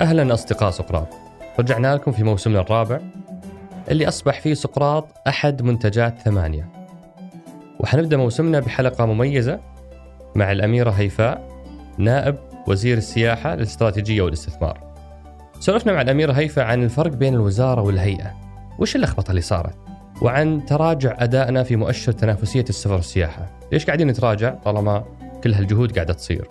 أهلا أصدقاء سقراط. رجعنا لكم في موسمنا الرابع اللي أصبح فيه سقراط أحد منتجات ثمانية. وحنبدأ موسمنا بحلقة مميزة مع الأميرة هيفاء نائب وزير السياحة للاستراتيجية والاستثمار. سولفنا مع الأميرة هيفاء عن الفرق بين الوزارة والهيئة. وش اللخبطة اللي صارت؟ وعن تراجع أدائنا في مؤشر تنافسية السفر والسياحة ليش قاعدين نتراجع طالما كل هالجهود قاعدة تصير؟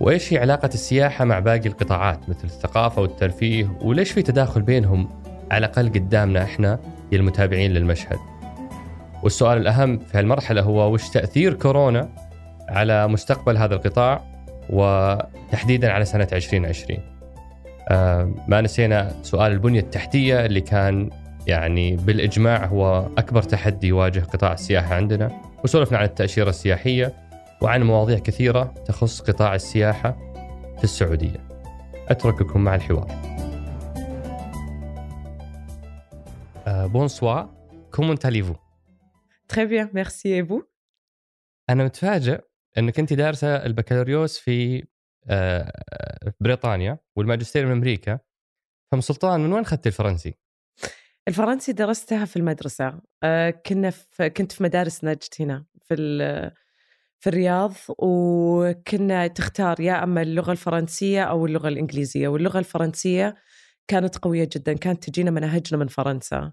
وإيش هي علاقة السياحة مع باقي القطاعات مثل الثقافة والترفيه؟ وليش في تداخل بينهم على الأقل قدامنا إحنا المتابعين للمشهد؟ والسؤال الأهم في هالمرحلة هو وش تأثير كورونا على مستقبل هذا القطاع وتحديدا على سنة 2020 آه ما نسينا سؤال البنية التحتية اللي كان يعني بالإجماع هو أكبر تحدي يواجه قطاع السياحة عندنا وسولفنا عن التأشيرة السياحية. وعن مواضيع كثيرة تخص قطاع السياحة في السعودية. أترككم مع الحوار. Bonsoir, comment allez-vous Très bien, merci. Et vous? أنا متفاجئ أنك أنت دارسة البكالوريوس في آه، بريطانيا والماجستير من أمريكا. فمو سلطان من وين أخذت الفرنسي؟ الفرنسي درستها في المدرسة. آه، كنا في كنت في مدارس نجد هنا في في الرياض وكنا تختار يا أما اللغة الفرنسية أو اللغة الإنجليزية. واللغة الفرنسية كانت قوية جدا كانت تجينا مناهجنا من فرنسا.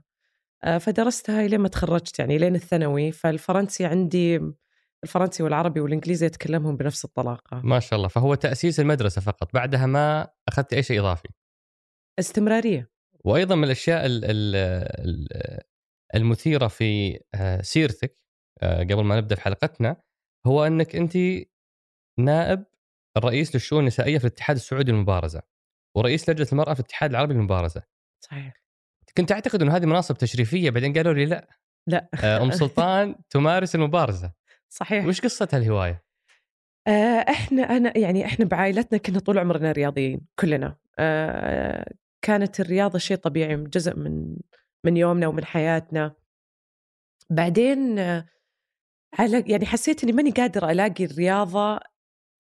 آه، فدرستها لين ما تخرجت يعني لين الثانوي. فالفرنسي عندي الفرنسي والعربي والإنجليزي أتكلمهم بنفس الطلاقة. ما شاء الله. فهو تأسيس المدرسة فقط. بعدها ما أخذت أي شيء إضافي؟ استمرارية. وأيضا من الأشياء ال- ال- ال- المثيرة في آه، سيرتك آه، قبل ما نبدأ في حلقتنا هو إنك انت نائب الرئيس للشؤون النسائية في الاتحاد السعودي للمبارزة ورئيس لجنة المرأة في الاتحاد العربي للمبارزة. صحيح. كنت أعتقد إنه هذه مناصب تشريفية بعدين قالوا لي لا. لا. آه، أم سلطان تمارس المبارزة. صحيح. وش قصه هالهوايه آه، إحنا أنا يعني إحنا بعائلتنا كنا طول عمرنا رياضيين كلنا. آه، كانت الرياضة شيء طبيعي جزء من من يومنا ومن حياتنا. بعدين آه، على يعني حسيت إني ماني قادرة ألاقي الرياضة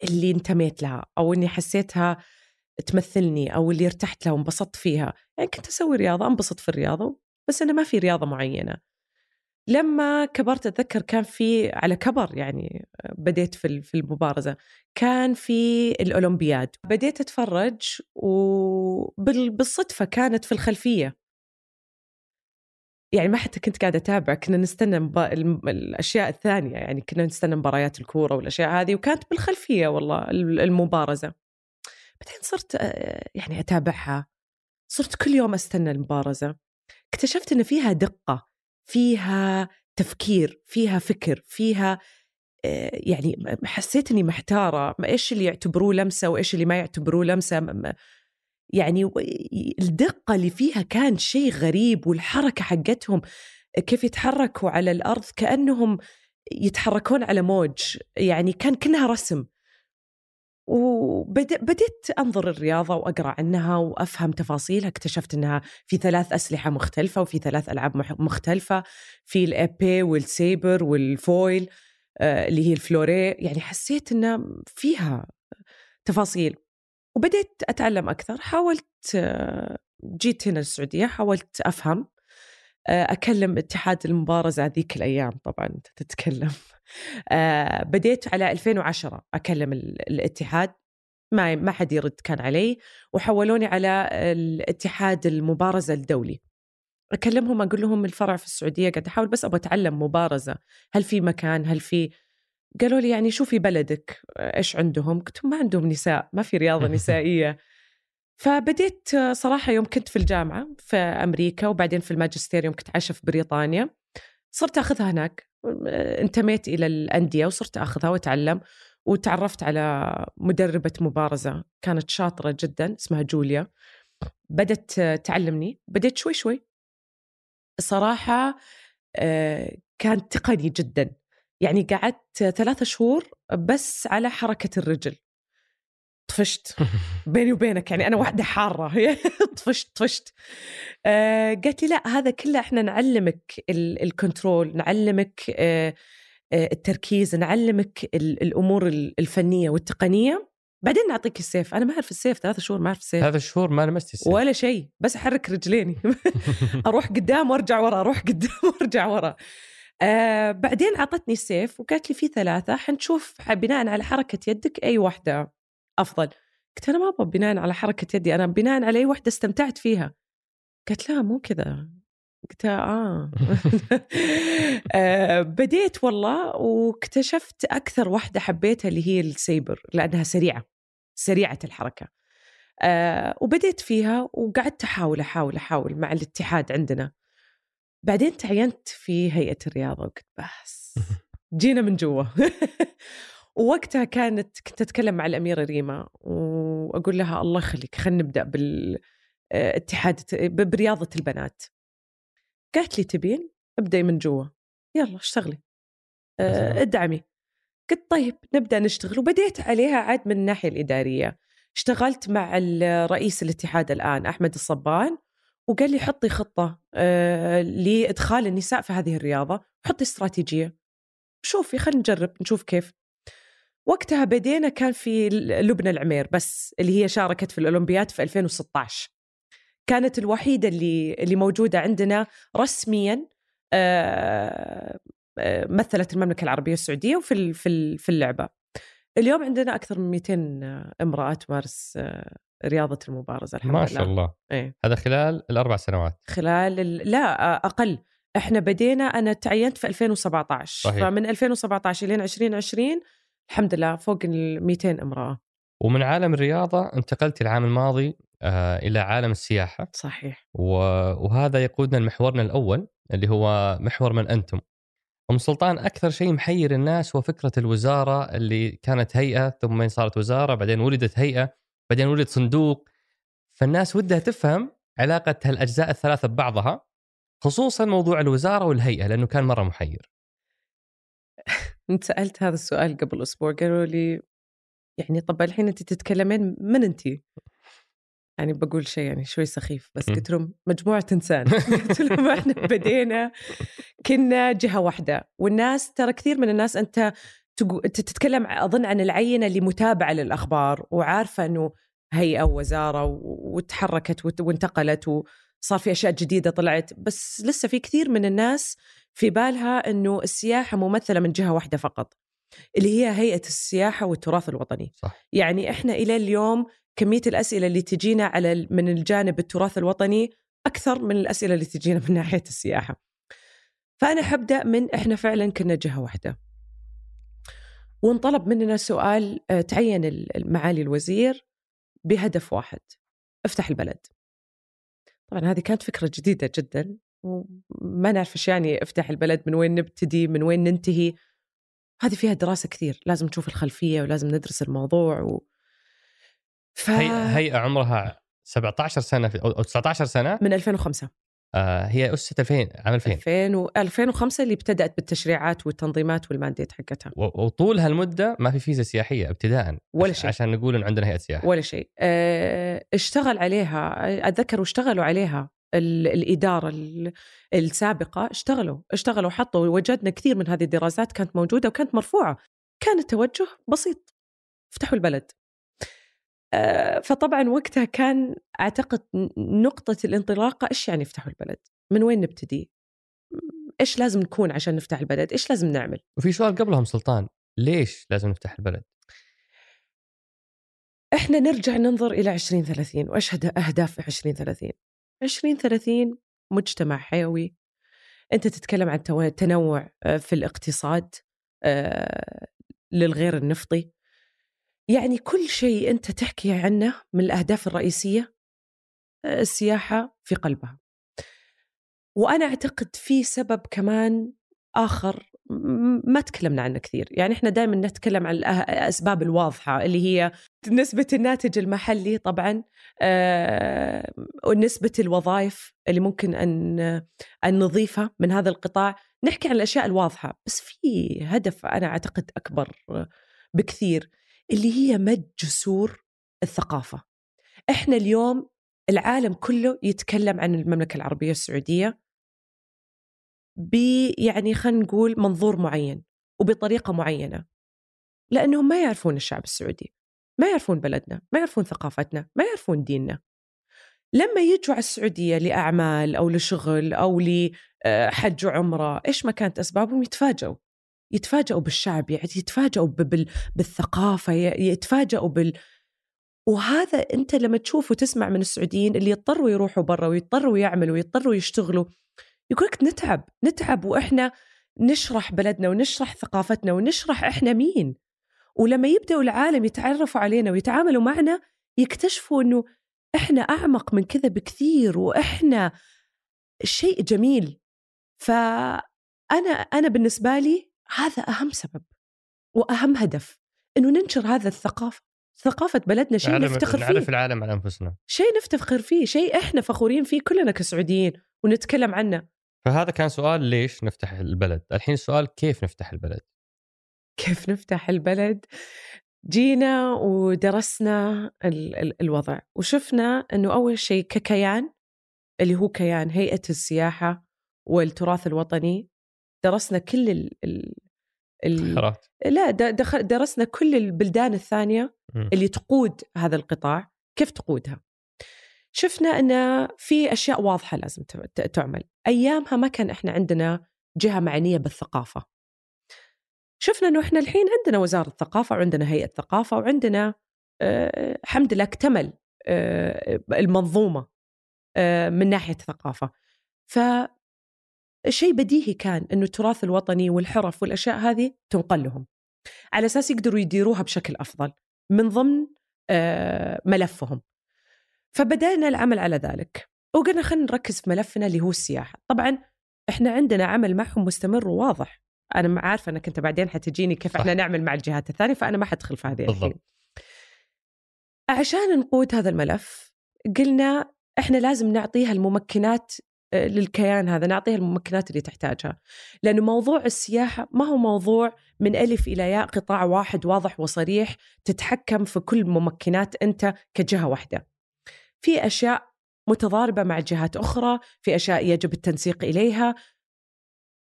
اللي انتميت لها أو إني حسيتها تمثلني أو اللي ارتحت لها وانبسطت فيها. يعني كنت أسوي رياضة أنبسط في الرياضة بس أنا ما في رياضة معينة. لما كبرت أتذكر كان في على كبر يعني بديت في في المبارزة كان في الأولمبياد. بديت أتفرج وبالصدفه كانت في الخلفية. يعني ما حتى كنت قاعدة أتابع كنا نستنى. الم- الأشياء الثانية يعني كنا نستنى مباريات الكورة والأشياء هذه وكانت بالخلفية والله ال- المبارزة بعدين صرت يعني أتابعها صرت كل يوم أستنى المبارزة اكتشفت إن فيها دقة فيها تفكير فيها فكر فيها يعني حسيت إني محتارة إيش اللي يعتبروه لمسة وإيش اللي ما يعتبروه لمسة يعني الدقة اللي فيها كان شيء غريب والحركة حقتهم كيف يتحركوا على الأرض كأنهم يتحركون على موج يعني كان كانها رسم. وبديت أنظر الرياضة وأقرأ عنها وأفهم تفاصيلها اكتشفت إنها في ثلاث أسلحة مختلفة وفي ثلاث ألعاب مح- مختلفة في ال épée وال sabre وال foil آه، اللي هي الفلوري يعني حسيت انه فيها تفاصيل. وبديت أتعلم أكثر حاولت جيت هنا السعودية حاولت أفهم آه، أكلم اتحاد المبارزة ذيك الأيام طبعا تتكلم. آه، بديت على 2010 أكلم ال- الاتحاد ما ما حد يرد كان علي وحولوني على الاتحاد المبارزة الدولي. أكلمهم أقول لهم الفرع في السعودية قاعد أحاول بس أبغى أتعلم مبارزة. هل في مكان؟ هل في قالوا لي يعني شوفي بلدك إيش عندهم؟ قلت لهم ما عندهم نساء ما في رياضة نسائية. فبديت صراحة يوم كنت في الجامعة في أمريكا وبعدين في الماجستير يوم كنت عايشة في بريطانيا. صرت أخذها هناك. انتميت إلى الأندية وصرت أخذها وأتعلم وتعرفت على مدربة مبارزة كانت شاطرة جدا اسمها جوليا. بدت تعلمني. بديت شوي شوي. صراحة آه، كان تقني جدا. يعني قعدت ثلاثة شهور بس على حركة الرجل. طفشت بيني وبينك يعني أنا واحدة حارة. طفشت طفشت. آه قالت لي لا هذا كله إحنا نعلمك ال- الكنترول نعلمك آه آه، التركيز نعلمك ال- الأمور ال- الفنية والتقنية. بعدين نعطيك السيف. أنا ما أعرف السيف ثلاثة شهور ما أعرف السيف. ثلاث شهور ما لمست السيف. ولا شيء بس أحرك رجليني. أروح قدام وأرجع ورا أروح قدام وأرجع ورا. آه بعدين أعطتني السيف وقالت لي في ثلاثة حنشوف بناء على حركة يدك أي واحدة أفضل. قلت أنا ما أبغى بناء على حركة يدي أنا بناء على أي واحدة استمتعت فيها. قالت لا مو كذا. قلت آه. آه بديت والله واكتشفت أكثر واحدة حبيتها اللي هي ال sabre لأنها سريعة سريعة الحركة. آه وبديت فيها وقعدت أحاول أحاول أحاول مع الاتحاد عندنا. بعدين تعينت في هيئة الرياضة وقلت بس جينا من جوا. ووقتها كانت كنت أتكلم مع الأميرة ريما وأقول لها الله يخليك خلينا نبدأ بالاتحاد برياضة البنات. قالت لي تبين؟ ابدأي من جوا. يلا اشتغلي. آه، ادعمي. قلت طيب نبدأ نشتغل. وبديت عليها عاد من الناحية الإدارية. اشتغلت مع رئيس الاتحاد الآن أحمد الصبان. وقال لي حطي خطة آه، لإدخال النساء في هذه الرياضة حطي استراتيجية. شوفي خلينا نجرب نشوف كيف. وقتها بدينا كان في لبنى العمير بس اللي هي شاركت في الأولمبياد في 2016 كانت الوحيدة اللي اللي موجودة عندنا رسميا آه، آه، مثلت المملكة العربية السعودية وفي في ال- في اللعبة. اليوم عندنا أكثر من 200 امرأة تمارس رياضة المبارزة الحمد ما شاء الله. إيه. هذا خلال الأربع سنوات. خلال ال... لا أقل. إحنا بدينا أنا تعينت في 2017 صحيح. فمن 2017 لين 2020 الحمد لله فوق ال 200 امرأة. ومن عالم الرياضة انتقلت العام الماضي آه إلى عالم السياحة. صحيح. و- وهذا يقودنا لمحورنا الأول اللي هو محور من أنتم. أم سلطان أكثر شيء محير الناس هو فكرة الوزارة اللي كانت هيئة ثم صارت وزارة بعدين ولدت هيئة. بعدين ولد صندوق فالناس ودها تفهم علاقة هالأجزاء الثلاثة ببعضها خصوصا موضوع الوزارة والهيئة لأنه كان مرة محير. أنت سألت هذا السؤال قبل أسبوع قالوا لي يعني طب الحين أنت تتكلمين من أنت؟ يعني بقول شيء يعني شوي سخيف بس. قلت لهم مجموعة إنسان قلت لهم إحنا بدينا كنا جهة واحدة والناس ترى كثير من الناس أنت تتكلم أظن عن العينة اللي متابعة للأخبار وعارفة إنه هيئة ووزارة وتحركت وت- وانتقلت وصار في أشياء جديدة طلعت بس لسه في كثير من الناس في بالها إنه السياحة ممثلة من جهة واحدة فقط اللي هي هيئة السياحة والتراث الوطني صح يعني إحنا إلى اليوم كمية الأسئلة اللي تجينا على من الجانب التراث الوطني أكثر من الأسئلة اللي تجينا من ناحية السياحة. فأنا حبدأ من إحنا فعلا كنا جهة واحدة. وانطلب مننا سؤال آه، تعين ال- معالي الوزير بهدف واحد افتح البلد. طبعا هذه كانت فكرة جديدة جدا وما نعرف إيش يعني افتح البلد من وين نبتدي من وين ننتهي. هذه فيها دراسة كثير لازم نشوف الخلفية ولازم ندرس الموضوع و... ف... هيئه هيئه عمرها 17 سنة في- أو 19 سنة من 2005 آه هي أسست 2000 عام 2000 2000 و 2005 اللي ابتدأت بالتشريعات والتنظيمات والمانديت حقتها. وطول هالمدة ما في فيزا سياحية ابتداء ولا شيء. عشان نقول انه عندنا هيئة سياحة. ولا شيء. أه، اشتغل عليها أتذكر واشتغلوا عليها ال- الإدارة ال- السابقة اشتغلوا اشتغلوا حطوا وجدنا كثير من هذه الدراسات كانت موجودة وكانت مرفوعة. كان التوجه بسيط. افتحوا البلد. فطبعا وقتها كان أعتقد نقطة الانطلاقة إيش يعني يفتحوا البلد؟ من وين نبتدي؟ إيش لازم نكون عشان نفتح البلد؟ إيش لازم نعمل؟ وفي سؤال قبلهم سلطان ليش لازم نفتح البلد؟ إحنا نرجع ننظر إلى 2030 وايش هد- أهداف 2030 2030 مجتمع حيوي. أنت تتكلم عن تنوع آه، في الاقتصاد آه، للغير النفطي. يعني كل شيء أنت تحكي عنه من الأهداف الرئيسية آه، السياحة في قلبها. وأنا أعتقد في سبب كمان آخر م- ما تكلمنا عنه كثير. يعني إحنا دائما نتكلم عن الأسباب الواضحة اللي هي نسبة الناتج المحلي طبعا آه، ونسبة الوظائف اللي ممكن أن أن نضيفها من هذا القطاع. نحكي عن الأشياء الواضحة بس في هدف أنا أعتقد أكبر بكثير. اللي هي مد جسور الثقافة. إحنا اليوم العالم كله يتكلم عن المملكة العربية السعودية ب يعني خلينا نقول منظور معين وبطريقة معينة لأنهم ما يعرفون الشعب السعودي ما يعرفون بلدنا ما يعرفون ثقافتنا ما يعرفون ديننا. لما يجوا على السعودية لأعمال أو لشغل أو لحج وعمرة إيش ما كانت أسبابهم؟ يتفاجئوا. يتفاجئوا بالشعب يعني يتفاجئوا بالثقافة يتفاجئوا بال وهذا أنت لما تشوف وتسمع من السعوديين اللي يضطروا يروحوا برا ويضطروا يعملوا ويضطروا يشتغلوا يقول لك نتعب نتعب وإحنا نشرح بلدنا ونشرح ثقافتنا ونشرح إحنا مين؟ ولما يبدأوا العالم يتعرفوا علينا ويتعاملوا معنا يكتشفوا إنه إحنا أعمق من كذا بكثير وإحنا شيء جميل. فأنا أنا بالنسبة لي هذا أهم سبب وأهم هدف إنه ننشر هذا الثقافة. ثقافة بلدنا شيء نفتخر فيه. نعرف العالم على أنفسنا. شيء نفتخر فيه شيء إحنا فخورين فيه كلنا كسعوديين ونتكلم عنه. فهذا كان سؤال ليش نفتح البلد؟ الحين السؤال كيف نفتح البلد؟ كيف نفتح البلد؟ جينا ودرسنا ال ال الوضع وشفنا أنه أول شيء ككيان اللي هو كيان هيئة السياحة والتراث الوطني درسنا كل ال ال ال لا درسنا كل البلدان الثانية اللي تقود هذا القطاع كيف تقودها؟ شفنا أن في أشياء واضحة لازم تعمل. أيامها ما كان إحنا عندنا جهة معنية بالثقافة. شفنا أنه إحنا الحين عندنا وزارة ثقافة وعندنا هيئة ثقافة وعندنا آه الحمد لله اكتمل آه المنظومة آه من ناحية الثقافة. ف شيء بديهي كان إنه التراث الوطني والحرف والأشياء هذه تنقل لهم على أساس يقدروا يديروها بشكل أفضل من ضمن آه، ملفهم. فبدأنا العمل على ذلك. وقلنا خلينا نركز في ملفنا اللي هو السياحة. طبعا إحنا عندنا عمل معهم مستمر وواضح. أنا عارفة انك انت بعدين حتجيني كيف صح. إحنا نعمل مع الجهات الثانية فأنا ما حدخل في هذه الحين. عشان نقود هذا الملف قلنا إحنا لازم نعطيها الممكنات للكيان هذا نعطيها الممكنات اللي تحتاجها. لأنه موضوع السياحة ما هو موضوع من ألف إلى ياء قطاع واحد واضح وصريح تتحكم في كل ممكنات أنت كجهة واحدة. في أشياء متضاربة مع جهات أخرى في أشياء يجب التنسيق إليها.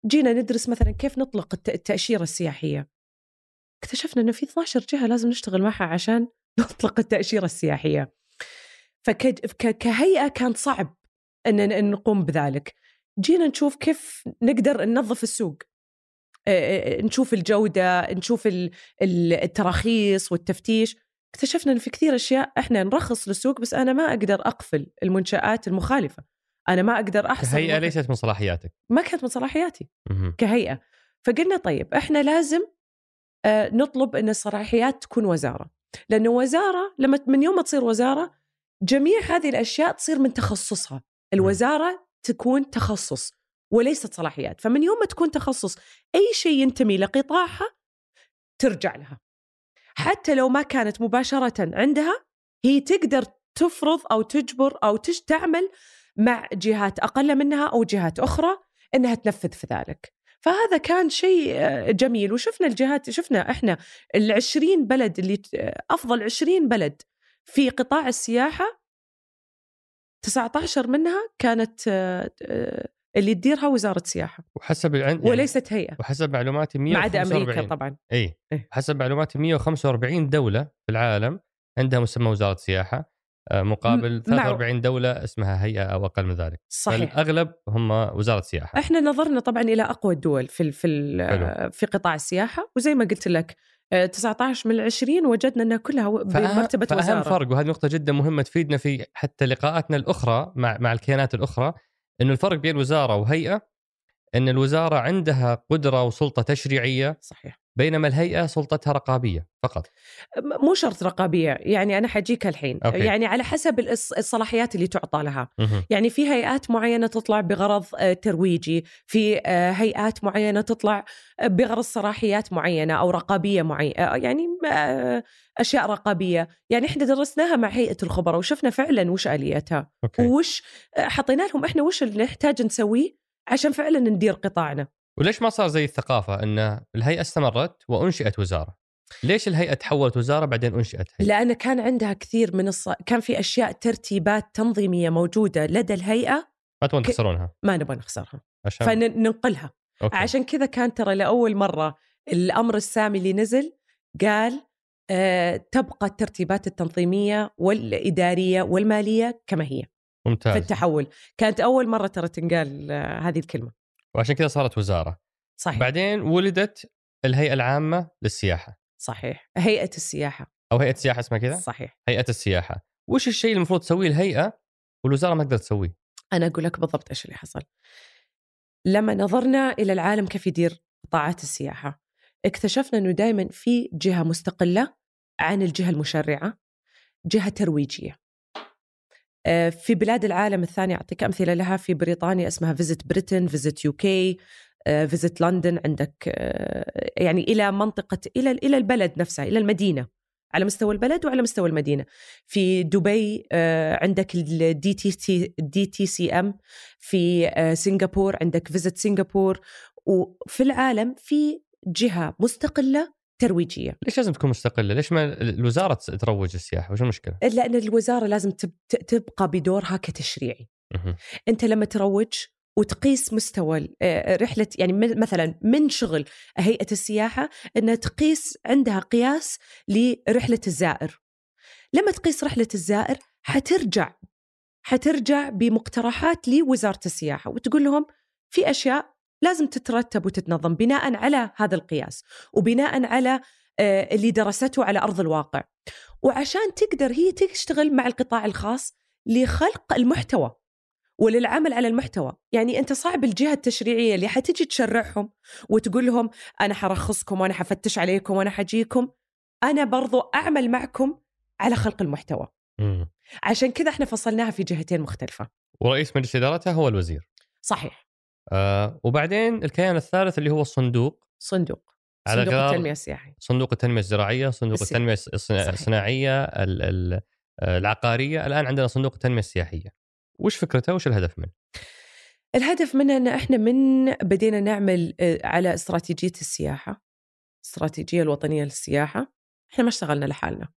جينا ندرس مثلا كيف نطلق التأشيرة السياحية. اكتشفنا أنه في 12 جهة لازم نشتغل معها عشان نطلق التأشيرة السياحية. فكهيئة كان صعب. ان نقوم بذلك. جينا نشوف كيف نقدر ننظف السوق. نشوف الجودة نشوف التراخيص والتفتيش. اكتشفنا إن في كثير أشياء إحنا نرخص للسوق بس أنا ما أقدر أقفل المنشآت المخالفة. أنا ما أقدر أحصل هيئه ليست من صلاحياتك. ما كانت من صلاحياتي. كهيئة. فقلنا طيب إحنا لازم نطلب إن الصلاحيات تكون وزارة. لأنه وزارة لما من يوم ما تصير وزارة جميع هذه الأشياء تصير من تخصصها. الوزارة تكون تخصص وليست صلاحيات. فمن يوم ما تكون تخصص أي شيء ينتمي لقطاعها ترجع لها. حتى لو ما كانت مباشرة عندها هي تقدر تفرض أو تجبر أو تعمل مع جهات أقل منها أو جهات أخرى إنها تنفذ في ذلك. فهذا كان شيء آه، جميل. وشفنا الجهات شفنا إحنا العشرين بلد اللي أفضل عشرين بلد في قطاع السياحة 19 منها كانت آه، آه، اللي تديرها وزارة سياحة. وحسب يعني وليست هيئه وحسب معلوماتي 145 ما عدا أمريكا طبعا. إي. إيه؟ حسب معلوماتي 145 دولة في العالم عندها مسمى وزارة سياحة آه، مقابل 43 مع... دولة اسمها هيئة أو أقل من ذلك. صحيح. الأغلب هم وزارة السياحة إحنا نظرنا طبعا إلى أقوى الدول في في في قطاع السياحة وزي ما قلت لك 19 من 20 وجدنا إنها كلها بمرتبة فأهم وزارة. فرق وهذه نقطة جدا مهمة تفيدنا في حتى لقاءاتنا الأخرى مع مع الكيانات الأخرى انه الفرق بين وزارة وهيئة إن الوزارة عندها قدرة وسلطة تشريعية صحيح. بينما الهيئة سلطتها رقابية فقط مو شرط رقابية يعني أنا حجيك الحين أوكي. يعني على حسب الصلاحيات اللي تعطى لها مه. يعني في هيئات معينة تطلع بغرض آه، ترويجي في آه، هيئات معينة تطلع آه، بغرض صلاحيات معينة أو رقابية معينه يعني أشياء رقابية يعني إحنا درسناها مع هيئة الخبراء وشفنا فعلا وش آليتها أوكي. وش حطينا لهم إحنا وش اللي نحتاج نسويه عشان فعلا ندير قطاعنا وليش ما صار زي الثقافة إن الهيئة استمرت وأنشئت وزارة؟ ليش الهيئة تحولت وزارة بعدين أنشئت هيئة؟ لأن كان عندها كثير من الص... كان في أشياء ترتيبات تنظيمية موجودة لدى الهيئة. ما تبون تخسرونها؟ ما نبغى نخسرها. عشان؟ فننقلها. أوكي. عشان كذا كان ترى لأول مرة الأمر السامي اللي نزل قال آه تبقى الترتيبات التنظيمية والإدارية والمالية كما هي. ممتاز. في التحول. كانت أول مرة ترى تنقال آه هذه الكلمة. وعشان كذا صارت وزارة. صحيح. بعدين ولدت الهيئة العامة للسياحة. صحيح. هيئة السياحة. أو هيئة السياحه اسمها كذا صحيح. هيئة السياحة. وش الشيء اللي المفروض تسويه الهيئة والوزارة ما تقدر تسويه؟ أنا أقول لك بالضبط إيش اللي حصل. لما نظرنا إلى العالم كيف يدير قطاعات السياحة اكتشفنا إنه دائما في جهة مستقلة عن الجهة المشرعة جهة ترويجية. في بلاد العالم الثاني أعطيك أمثلة لها في بريطانيا اسمها Visit Britain Visit UK Visit London عندك آه، يعني إلى منطقة إلى إلى البلد نفسها إلى المدينة على مستوى البلد وعلى مستوى المدينة. في دبي آه، عندك الدي تي تي دي تي سي ام في سنغافور عندك Visit Singapore وفي العالم في جهة مستقلة ترويجية ليش لازم تكون مستقلة؟ ليش ما الوزارة تروج السياحة؟ وش المشكلة؟ لأن الوزارة لازم تبقى بدورها كتشريعي. أنت لما تروج وتقيس مستوى آه، رحلة يعني مثلا من شغل هيئة السياحة إنها تقيس عندها قياس لرحلة الزائر. لما تقيس رحلة الزائر حترجع حترجع بمقترحات لوزارة السياحة وتقول لهم في أشياء لازم تترتب وتتنظم بناء على هذا القياس وبناء على آه، اللي درسته على أرض الواقع. وعشان تقدر هي تشتغل مع القطاع الخاص لخلق المحتوى وللعمل على المحتوى. يعني أنت صعب الجهة التشريعية اللي حتجي تشرعهم وتقول لهم أنا حرخصكم وأنا حفتش عليكم وأنا حجيكم أنا برضو أعمل معكم على خلق المحتوى. مم. عشان كذا إحنا فصلناها في جهتين مختلفة. ورئيس مجلس ادارتها هو الوزير. صحيح. آه وبعدين الكيان الثالث اللي هو الصندوق. صندوق. على صندوق التنمية السياحية. صندوق التنمية الزراعية صندوق السي- التنمية. الصناعيه ال- ال- آه، العقارية. الآن عندنا صندوق التنمية السياحية. وش فكرته؟ وش الهدف منه؟ الهدف منها أن إحنا من بدينا نعمل آه، على استراتيجية السياحة الاستراتيجيه الوطنية للسياحة. إحنا ما اشتغلنا لحالنا.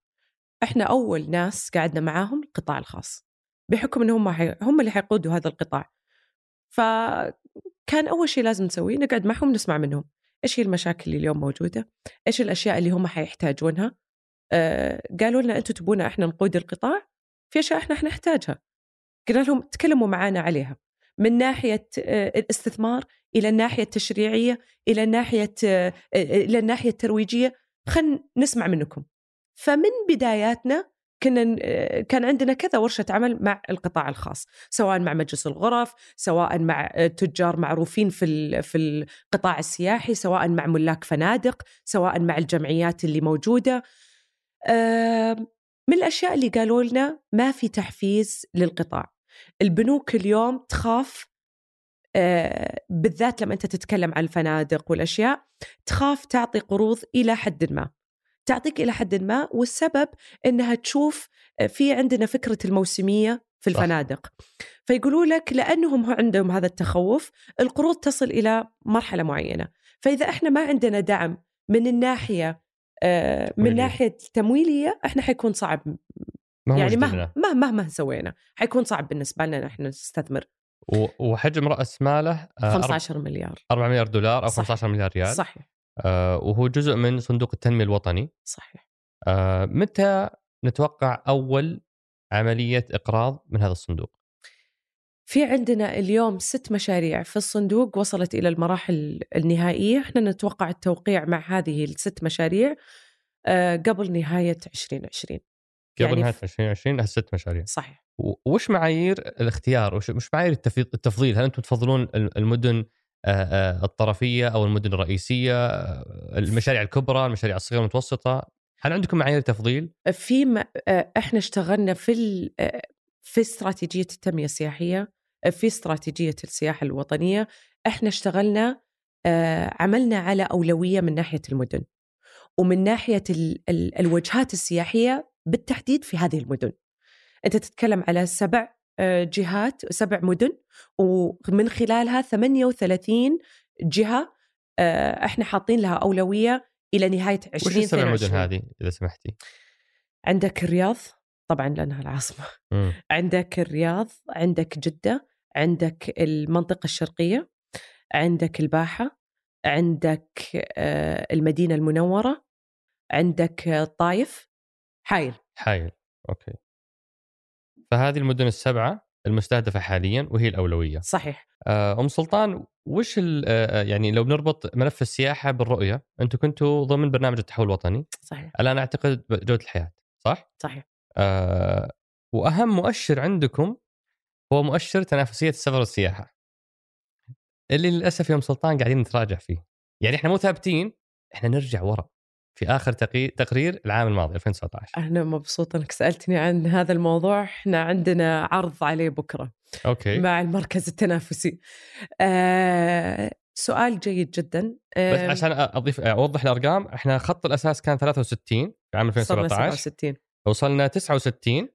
إحنا أول ناس قعدنا معاهم القطاع الخاص بحكم ان هم اللي حيقودوا هذا القطاع. فكان أول شيء لازم نسويه نقعد معهم نسمع منهم. إيش هي المشاكل اللي اليوم موجودة؟ إيش الأشياء اللي هم حيحتاجونها؟ آه قالوا لنا أنتم تبونا إحنا نقود القطاع في أشياء إحنا حنحتاجها. قلنا لهم تكلموا معنا عليها. من ناحية آه، الاستثمار إلى الناحية التشريعية إلى الناحية آه، إلى الناحية الترويجية خلينا نسمع منكم. فمن بداياتنا كنا آه، كان عندنا كذا ورشة عمل مع القطاع الخاص سواء مع مجلس الغرف سواء مع آه، تجار معروفين في في القطاع السياحي سواء مع ملاك فنادق سواء مع الجمعيات اللي موجودة. آه، من الأشياء اللي قالوا لنا ما في تحفيز للقطاع. البنوك اليوم تخاف بالذات لما أنت تتكلم عن الفنادق والأشياء تخاف تعطي قروض إلى حد ما. تعطيك إلى حد ما والسبب إنها تشوف آه، في عندنا فكرة الموسمية في. الفنادق. فيقولوا لك لأنهم عندهم هذا التخوف القروض تصل إلى مرحلة معينة. فإذا إحنا ما عندنا دعم من الناحية آه، من. ناحية تمويليه إحنا حيكون صعب. يعني مهما مهما مهما سوينا حيكون صعب بالنسبة لنا إحنا نستثمر. وحجم رأس ماله آه، 15 مليار. 4 مليار دولار أو صح. 15 مليار ريال. صحيح. آه وهو جزء من صندوق التنمية الوطني. صحيح. آه متى نتوقع أول عملية إقراض من هذا الصندوق؟ في عندنا اليوم ست مشاريع في الصندوق وصلت إلى المراحل النهائية. إحنا نتوقع التوقيع مع هذه الست مشاريع آه، قبل نهاية 2020 قبل يعني نهاية ف- 2020 هالست مشاريع. صحيح. وش معايير الاختيار؟ وش مش معايير التفضيل؟ هل أنتم تفضلون ال- المدن آه، آه، الطرفية أو المدن الرئيسية آه، المشاريع الكبرى المشاريع الصغيرة المتوسطه هل عندكم معايير تفضيل في م... آه، إحنا اشتغلنا في ال... آه، في استراتيجية التنمية السياحية آه، في استراتيجية السياحة الوطنية. إحنا اشتغلنا آه، عملنا على أولوية من ناحية المدن. ومن ناحية ال... ال... الوجهات السياحية بالتحديد في هذه المدن. أنت تتكلم على سبع آه، جهات سبع مدن ومن خلالها 38 جهة آه، إحنا حاطين لها أولوية إلى نهاية وش السبع مدن 2022 هذه إذا سمحتي؟ عندك الرياض طبعا لأنها العاصمة. مم. عندك الرياض عندك جدة عندك المنطقة الشرقية عندك الباحة عندك آه، المدينة المنورة عندك الطايف حايل. حايل. أوكي. فهذه المدن السبعة المستهدفة حاليا وهي الأولوية. صحيح. آه، أم سلطان وش ال- آه، يعني لو بنربط ملف السياحة بالرؤية أنتم كنتوا ضمن برنامج التحول الوطني. صحيح. الآن أعتقد جودة الحياة صح؟ صحيح. آه، وأهم مؤشر عندكم هو مؤشر تنافسية السفر والسياحة. اللي للأسف يا أم سلطان قاعدين نتراجع فيه. يعني إحنا مو ثابتين إحنا نرجع ورا. في آخر تقرير العام الماضي 2019 أنا مبسوطه إنك سألتني عن هذا الموضوع. إحنا عندنا عرض عليه بكرة أوكي. مع المركز التنافسي. آه سؤال جيد جدا. آه بس عشان أضيف أوضح الأرقام. إحنا خط الأساس كان 63 في عام 2017 67 وصلنا 69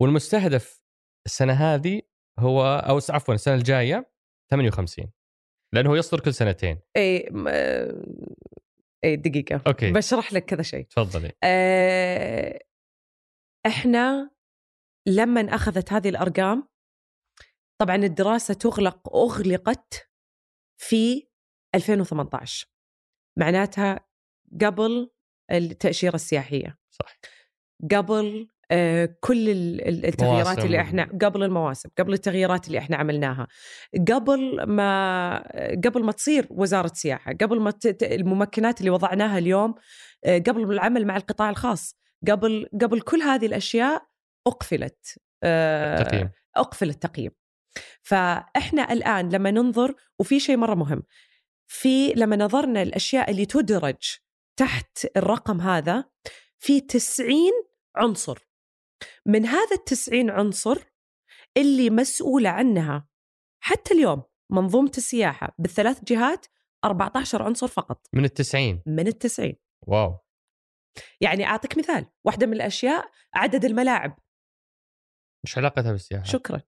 والمستهدف السنة هذه هو أو عفوا السنة الجاية 58 لأنه يصدر كل سنتين. اي اي دقيقة. أوكي. بشرح لك كذا شيء. تفضلي. آه، إحنا لما أخذت هذه الأرقام طبعا الدراسة تغلق أغلقت في 2018 معناتها قبل التأشيرة السياحية. صح قبل كل ال- ال- التغييرات مواسم. اللي إحنا قبل المواسم قبل التغييرات اللي إحنا عملناها قبل ما قبل ما تصير وزارة سياحة قبل ما ت- الممكنات اللي وضعناها اليوم آه، قبل العمل مع القطاع الخاص قبل قبل كل هذه الأشياء أقفلت آه، تقييم أقفل التقييم. فإحنا الآن لما ننظر وفي شيء مرة مهم في لما نظرنا الأشياء اللي تدرج تحت الرقم هذا في 90 عنصر. من هذا التسعين عنصر اللي مسؤولة عنها حتى اليوم منظومة السياحة بالثلاث جهات 14 عنصر فقط. من التسعين؟ من التسعين. واو. يعني أعطيك مثال واحدة من الأشياء عدد الملاعب. إيش علاقتها بالسياحة؟ شكرا.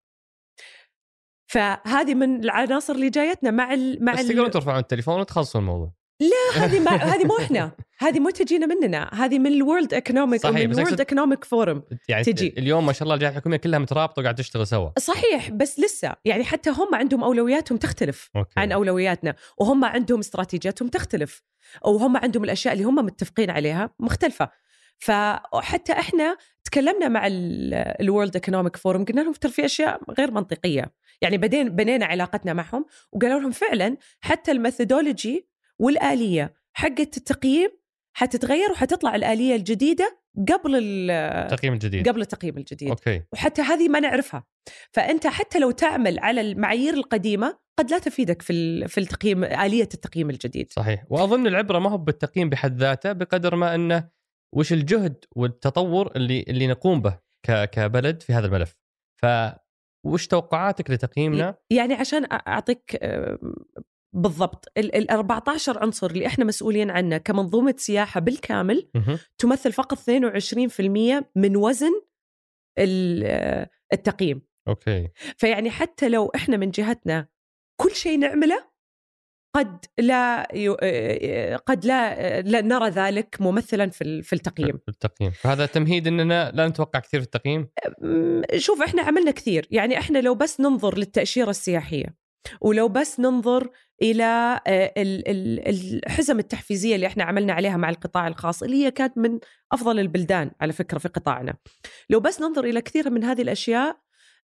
فهذه من العناصر اللي جايتنا مع ال مع بس تقدرون ترفعون التليفون وتخلصون الموضوع. لا هذه ما هذه مو إحنا. هذه مو تجينا مننا. هذه من ال World Economic صحيح، من ال World Economic Forum يعني تجي. اليوم ما شاء الله الجهات الحكومية كلها مترابطة وقاعد تشتغل سوا. صحيح بس لسه. يعني حتى هم عندهم أولوياتهم تختلف أوكي. عن أولوياتنا. وهم عندهم استراتيجياتهم تختلف. وهم عندهم الأشياء اللي هم متفقين عليها مختلفة. فحتى إحنا تكلمنا مع ال World Economic Forum قلنا لهم ترى في أشياء غير منطقية. يعني بدين بنينا علاقتنا معهم وقالوا لهم فعلا حتى ال methodology والآلية حقت التقييم حتتغير وحتطلع الآلية الجديدة قبل ال- التقييم الجديد. قبل التقييم الجديد. أوكي. وحتى هذه ما نعرفها. فأنت حتى لو تعمل على المعايير القديمة قد لا تفيدك في في التقييم آلية التقييم الجديد. صحيح. وأظن العبرة ما هو بالتقييم بحد ذاته بقدر ما أنه وش الجهد والتطور اللي اللي نقوم به كبلد في هذا الملف. ف وش توقعاتك لتقييمنا؟ يعني عشان أعطيك بالضبط. ال ال 14 عنصر اللي إحنا مسؤولين عنه كمنظومة سياحة بالكامل. تمثل فقط 22% من وزن ال- آه، التقييم. أوكي. فيعني حتى لو إحنا من جهتنا كل شيء نعمله قد لا ي... قد لا لا نرى ذلك ممثلا في في التقييم. في التقييم. فهذا تمهيد إننا لا نتوقع كثير في التقييم؟ شوف إحنا عملنا كثير. يعني إحنا لو بس ننظر للتأشيرة السياحية ولو بس ننظر إلى آه، ال- ال- الحزم التحفيزية اللي إحنا عملنا عليها مع القطاع الخاص اللي هي كانت من أفضل البلدان على فكرة في قطاعنا. لو بس ننظر إلى كثير من هذه الأشياء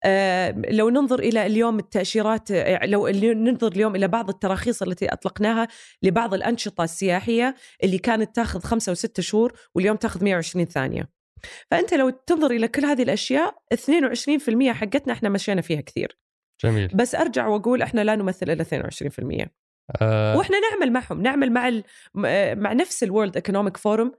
آه، لو ننظر إلى اليوم التأشيرات آه، لو ننظر اليوم إلى بعض التراخيص التي أطلقناها لبعض الأنشطة السياحية اللي كانت تاخذ خمسة وستة شهور واليوم تاخذ 120 ثانية. فأنت لو تنظر إلى كل هذه الأشياء 22% حقتنا إحنا مشينا فيها كثير. جميل. بس أرجع وأقول إحنا لا نمثل إلا 22% آه. وإحنا نعمل معهم نعمل مع. مع نفس ال World Economic Forum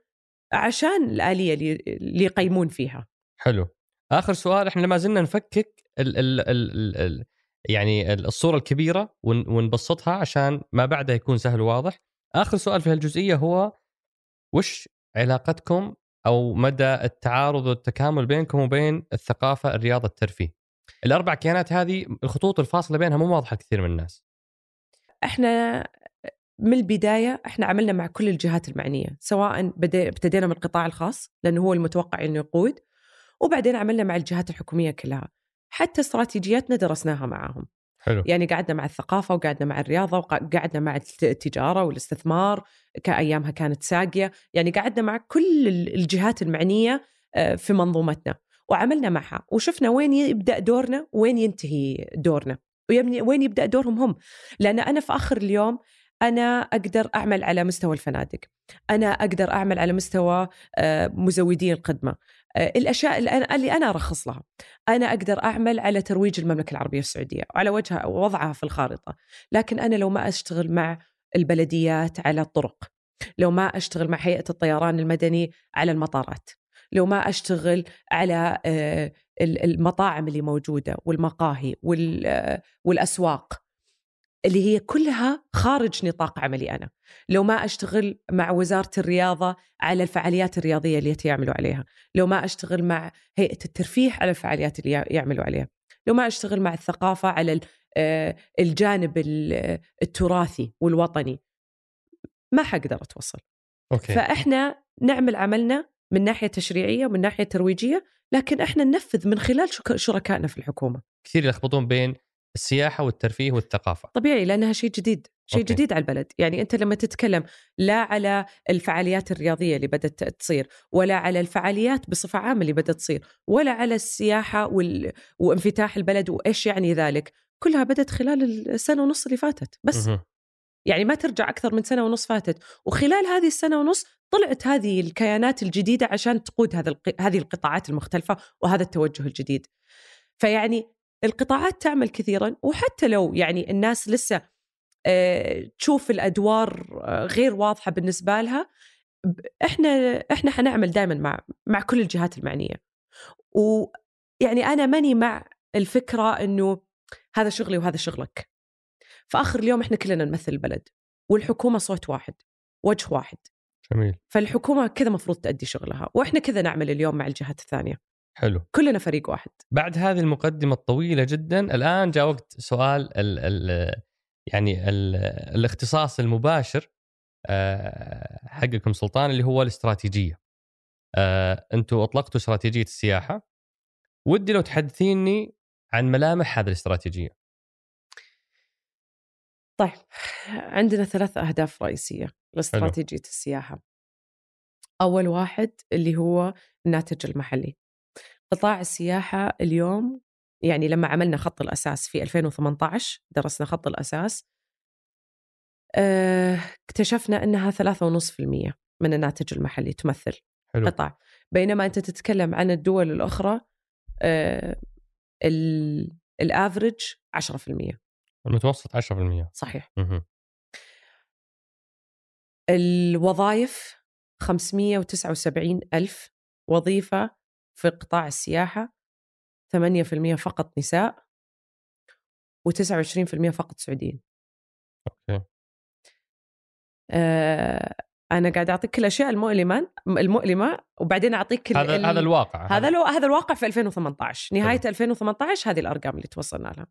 عشان الآلية اللي يقيمون فيها. حلو. آخر سؤال إحنا ما زلنا نفكك ال ال ال ال ال يعني الصورة الكبيرة ون- ونبسطها عشان ما بعدها يكون سهل وواضح. آخر سؤال في هالجزئية هو وش علاقتكم أو مدى التعارض والتكامل بينكم وبين الثقافة الرياضة الترفيه؟ الأربع كيانات هذه الخطوط الفاصلة بينها مو واضحة كثير من الناس. إحنا من البداية إحنا عملنا مع كل الجهات المعنية سواء ابتدينا من القطاع الخاص لأنه هو المتوقع إنه يقود وبعدين عملنا مع الجهات الحكومية كلها. حتى استراتيجياتنا درسناها معاهم. حلو. يعني قعدنا مع الثقافة وقعدنا مع الرياضة وقعدنا مع الت- التجارة والاستثمار كأيامها كانت ساقية. يعني قعدنا مع كل ال- الجهات المعنية آه، في منظومتنا. وعملنا معها وشفنا وين يبدأ دورنا وين ينتهي دورنا ويبني وين يبدأ دورهم هم. لأن أنا في آخر اليوم أنا أقدر أعمل على مستوى الفنادق أنا أقدر أعمل على مستوى آه، مزودي الخدمة آه، الأشياء اللي أنا, اللي أنا أرخص لها. أنا أقدر أعمل على ترويج المملكة العربية السعودية وعلى وجهها وضعها في الخارطة. لكن أنا لو ما أشتغل مع البلديات على الطرق لو ما أشتغل مع هيئة الطيران المدني على المطارات لو ما أشتغل على آه، ال- المطاعم اللي موجودة والمقاهي وال- آه، والأسواق اللي هي كلها خارج نطاق عملي أنا. لو ما أشتغل مع وزارة الرياضة على الفعاليات الرياضية اللي يعملوا عليها. لو ما أشتغل مع هيئة الترفيه على الفعاليات اللي يعملوا عليها. لو ما أشتغل مع الثقافة على آه، الجانب ال- التراثي والوطني ما حقدر أتوصل. أوكي. فإحنا نعمل عملنا من ناحية تشريعية ومن ناحية ترويجية لكن إحنا ننفذ من خلال شركائنا في الحكومة كثير يلخبطون بين السياحة والترفيه والثقافة طبيعي لأنها شيء جديد شيء أوكي. جديد على البلد يعني أنت لما تتكلم لا على الفعاليات الرياضية اللي بدأت تصير ولا على الفعاليات بصفة عامة اللي بدأت تصير ولا على السياحة وال... وانفتاح البلد وإيش يعني ذلك كلها بدأت خلال السنة ونص اللي فاتت بس مهم. يعني ما ترجع أكثر من سنة ونص فاتت. وخلال هذه السنة ونص طلعت هذه الكيانات الجديدة عشان تقود هذا الق... هذه القطاعات المختلفة وهذا التوجه الجديد. فيعني القطاعات تعمل كثيرا وحتى لو يعني الناس لسه آه، تشوف الأدوار آه، غير واضحة بالنسبة لها إحنا إحنا حنعمل دائما مع مع كل الجهات المعنية. ويعني أنا ماني مع الفكرة إنه هذا شغلي وهذا شغلك. في آخر اليوم إحنا كلنا نمثل البلد والحكومة صوت واحد وجه واحد. جميل. فالحكومة كذا مفروض تأدي شغلها وإحنا كذا نعمل اليوم مع الجهات الثانية. حلو. كلنا فريق واحد. بعد هذه المقدمة الطويلة جدا الآن جاء وقت سؤال ال ال يعني ال الاختصاص المباشر آه، حقكم سلطان اللي هو الاستراتيجية. آه، أنتم أطلقتوا استراتيجية السياحة. ودي لو تحدثيني عن ملامح هذه الاستراتيجية. طيب عندنا ثلاث أهداف رئيسية لاستراتيجية السياحة. أول واحد اللي هو الناتج المحلي. قطاع السياحة اليوم يعني لما عملنا خط الأساس في 2018 درسنا خط الأساس آه، اكتشفنا أنها 3.5% من الناتج المحلي تمثل حلو. قطاع. بينما أنت تتكلم عن الدول الأخرى آه، ال- الافرج 10% المتوسط 10% صحيح مهم. الوظائف 579 ألف وظيفة في قطاع السياحة 8% فقط نساء و29% فقط سعوديين أوكي آه أنا قاعد أعطيك الأشياء المؤلمة المؤلمة وبعدين أعطيك ال- هذا ال- هذا الواقع هذا. هذا الواقع في 2018 نهاية حلو. 2018 هذه الأرقام اللي توصلنا لها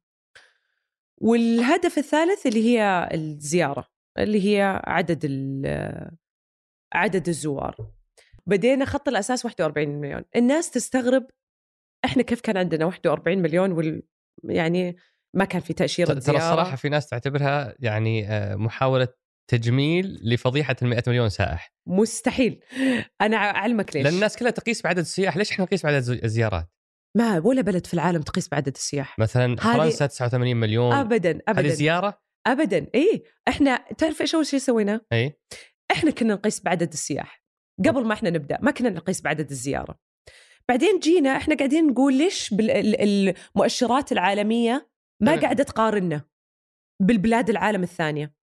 والهدف الثالث اللي هي الزيارة اللي هي عدد عدد الزوار. بدينا خط الأساس 41 مليون. الناس تستغرب إحنا كيف كان عندنا 41 مليون وال... يعني ما كان في تأشيرة ترى زيارة. الصراحة في ناس تعتبرها يعني آه، محاولة تجميل لفضيحة ال 100 مليون سائح. مستحيل. أنا أعلمك ليش. لأن الناس كلها تقيس بعدد السياح ليش إحنا نقيس بعدد الز- الزيارات؟ ما ولا بلد في العالم تقيس بعدد السياح. مثلا هذه- فرنسا 89 مليون. أبدا هذه أبدا زيارة؟ أبدا إيه إحنا تعرف إيش أول شيء سويناه إي. إحنا كنا نقيس بعدد السياح. قبل ما إحنا نبدأ ما كنا نقيس بعدد الزيارة. بعدين جينا إحنا قاعدين نقول ليش المؤشرات العالمية ما. قاعدة تقارننا بالبلاد العالم الثانية.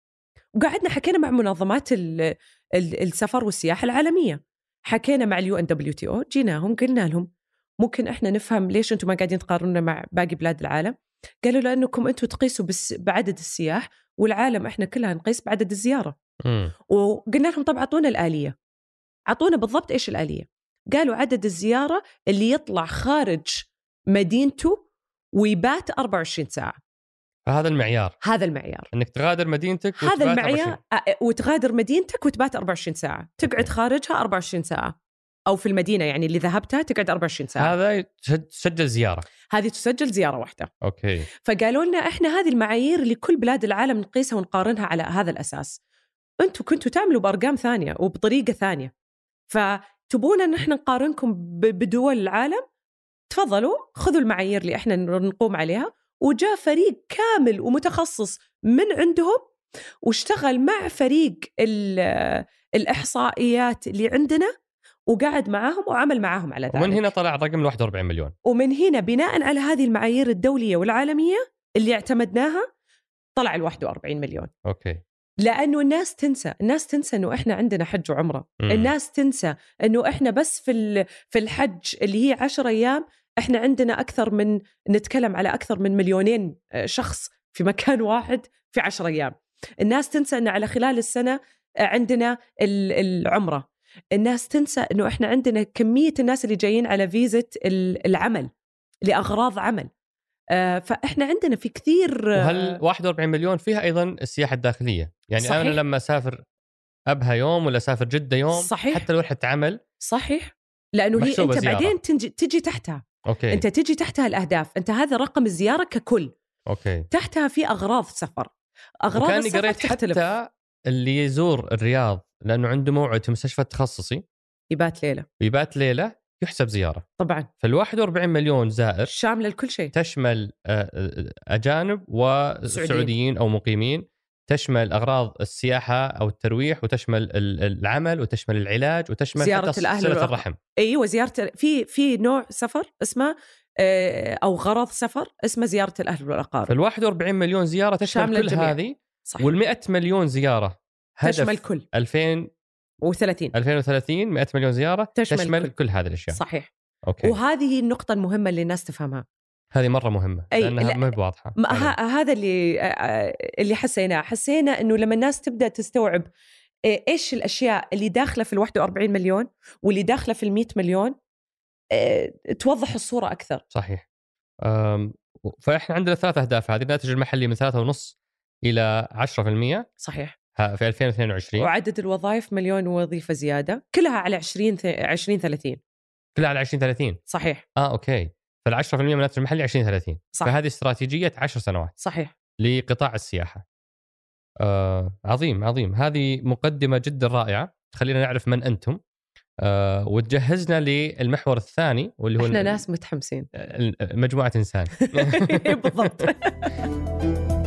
وقعدنا حكينا مع منظمات ال- ال- السفر والسياحة العالمية. حكينا مع ال UNWTO جيناهم قلنا لهم ممكن إحنا نفهم ليش أنتم ما قاعدين تقارنونا مع باقي بلاد العالم. قالوا لأنكم أنتم تقيسوا بس بعدد السياح والعالم إحنا كلها نقيس بعدد الزيارة. وقلنا لهم طب أعطونا الآلية. أعطونا بالضبط إيش الآلية؟ قالوا عدد الزيارة اللي يطلع خارج مدينته ويبات 24 ساعة. فهذا المعيار. هذا المعيار. إنك تغادر مدينتك هذا المعيار 24. أ- وتغادر مدينتك وتبات 24 ساعة. تقعد خارجها 24 ساعة. أو في المدينة يعني اللي ذهبتها تقعد 24 ساعة. هذا تسجل زيارة. هذه تسجل زيارة واحدة. أوكي. فقالوا لنا إحنا هذه المعايير اللي كل بلاد العالم نقيسها ونقارنها على هذا الأساس. أنتم كنتوا تعملوا بأرقام ثانية وبطريقة ثانية. فتبون إن إحنا نقارنكم بدول العالم تفضلوا خذوا المعايير اللي إحنا نقوم عليها. وجاء فريق كامل ومتخصص من عندهم واشتغل مع فريق الإحصائيات اللي عندنا. وقعد معاهم وعمل معاهم على ذلك. ومن هنا طلع الرقم 41 مليون. ومن هنا بناء على هذه المعايير الدولية والعالمية اللي اعتمدناها طلع ال 41 مليون. أوكي. لأنه الناس تنسى الناس تنسى إنه إحنا عندنا حج وعمرة. مم. الناس تنسى إنه إحنا بس في في الحج اللي هي 10 أيام إحنا عندنا أكثر من نتكلم على أكثر من مليونين آه، شخص في مكان واحد في 10 أيام. الناس تنسى ان على خلال السنة آه، عندنا العمرة. الناس تنسى إنه إحنا عندنا كمية الناس اللي جايين على فيزة العمل لأغراض عمل آه، فإحنا عندنا في كثير وهل 41 مليون فيها أيضا السياحة الداخلية يعني صحيح. أنا لما أسافر أبها يوم ولا أسافر جدة يوم صحيح. حتى لو رحت عمل صحيح لأنه هي أنت زيارة. بعدين تنجي تجي تحتها أوكي. أنت تجي تحتها الأهداف أنت هذا رقم الزيارة ككل أوكي تحتها في أغراض سفر أغراض السفر قريت تختلف. حتى اللي يزور الرياض لأنه عنده موعد في مستشفى تخصصي. يبات ليلة. يبات ليلة يحسب زيارة. طبعا. فال 41 مليون زائر شامله لكل شيء. تشمل آه، آه، أجانب وسعوديين أو مقيمين تشمل أغراض السياحة أو الترويح وتشمل العمل وتشمل العلاج وتشمل زيارة حتى الأهل صلة الرحم. أيوه زيارة في في نوع سفر اسمه آه، أو غرض سفر اسمه زيارة الأهل والأقارب. فال 41 مليون زيارة تشمل كل الجميع. هذه وال 100 مليون زيارة هدف تشمل كل 2000 و30 2030 100 مليون زيارة تشمل, تشمل كل. كل هذه الأشياء. صحيح. أوكي. وهذه النقطة المهمة اللي الناس تفهمها. هذه مرة مهمة أي لأنها ما بواضحة. هذا اللي اللي حسيناه. حسينا إنه لما الناس تبدأ تستوعب إيش الأشياء اللي داخلة في ال 41 مليون واللي داخلة في ال 100 مليون توضح الصورة أكثر. صحيح. فإحنا عندنا ثلاث أهداف. هذه الناتج المحلي من 3.5 إلى 10% صحيل في 2022 وعدد الوظائف مليون وظيفة زيادة كلها على 20 20 30 كلها على 20 30 صحيح. آه أوكي. فال 10% من الناتج المحلي 20 30 صح. فهذه استراتيجية 10 سنوات. صحيح. لقطاع السياحة. آه عظيم عظيم. هذه مقدمة جدا رائعة تخلينا نعرف من أنتم. آه وتجهزنا للمحور الثاني واللي هو إحنا ناس متحمسين. مجموعة إنسان. بالضبط.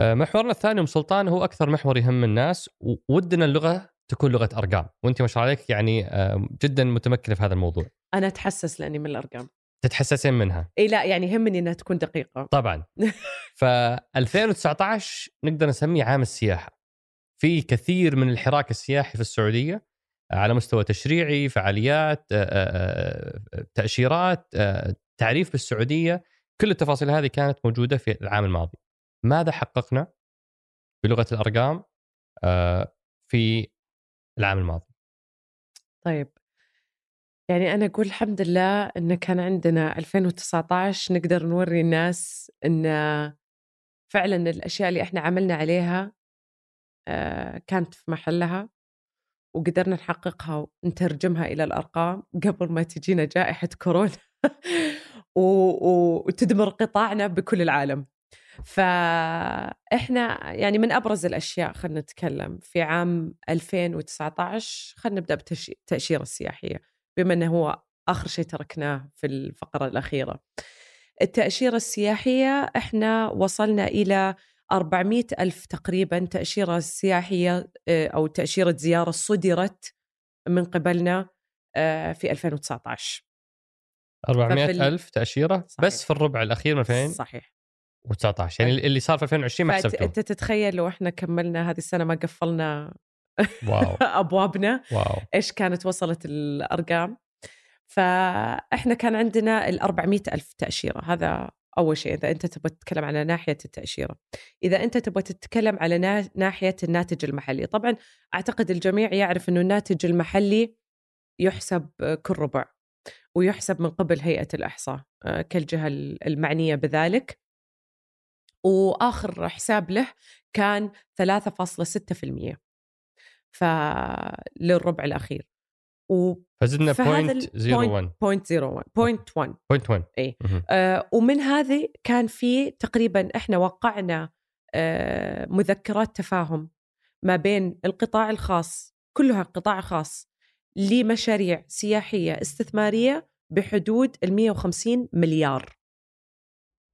محورنا الثاني أم سلطان هو أكثر محور يهم الناس ودنا اللغة تكون لغة أرقام وأنت ما شاء الله عليك يعني آه، جدا متمكنة في هذا الموضوع. أنا أتحسس لأني من الأرقام. تتحسسين منها؟ إي لا يعني يهمني إنها تكون دقيقة. طبعا. ف 2019 نقدر نسميه عام السياحة. في كثير من الحراك السياحي في السعودية على مستوى تشريعي فعاليات آه، تأشيرات تعريف بالسعودية كل التفاصيل هذه كانت موجودة في العام الماضي. ماذا حققنا بلغة الأرقام آه، في العام الماضي؟ طيب يعني أنا أقول الحمد لله إن كان عندنا 2019 نقدر نوري الناس إن فعلا الأشياء اللي إحنا عملنا عليها آه، كانت في محلها وقدرنا نحققها ونترجمها إلى الأرقام قبل ما تجينا جائحة كورونا وتدمر قطاعنا بكل العالم. فإحنا يعني من أبرز الأشياء خلينا نتكلم في عام 2019 خلينا نبدأ بالتاشيره السياحية بما إنه هو آخر شيء تركناه في الفقرة الأخيرة. التأشيرة السياحية إحنا وصلنا إلى 400 ألف تقريبا تأشيرة سياحية آه، أو تأشيرة زيارة صدرت من قبلنا آه، في 2019 400 ألف تأشيرة صحيح. بس في الربع الأخير من 2000 صحيح و19 يعني اللي صار في 2020 ما حسبته أنت تتخيل لو إحنا كملنا هذه السنة ما قفلنا واو. أبوابنا واو. إيش كانت وصلت الأرقام؟ فإحنا كان عندنا ال 400 ألف تأشيرة. هذا أول شيء. إذا أنت تبغى تتكلم على ناحية التأشيرة. إذا أنت تبغى تتكلم على ناحية الناتج المحلي. طبعا أعتقد الجميع يعرف إنه الناتج المحلي يحسب كل ربع ويحسب من قبل هيئة الأحصاء آه، كالجهة المعنية بذلك. وآخر حساب له كان 3.6% فللربع الأخير. و فزدنا فهذا بوينت ال 01 بوينت 01 بوينت 1 بوينت 1 إيه. مهم. آه ومن هذه كان في تقريبا إحنا وقعنا آه مذكرات تفاهم ما بين القطاع الخاص كلها قطاع خاص لمشاريع سياحية استثمارية بحدود ال 150 مليار.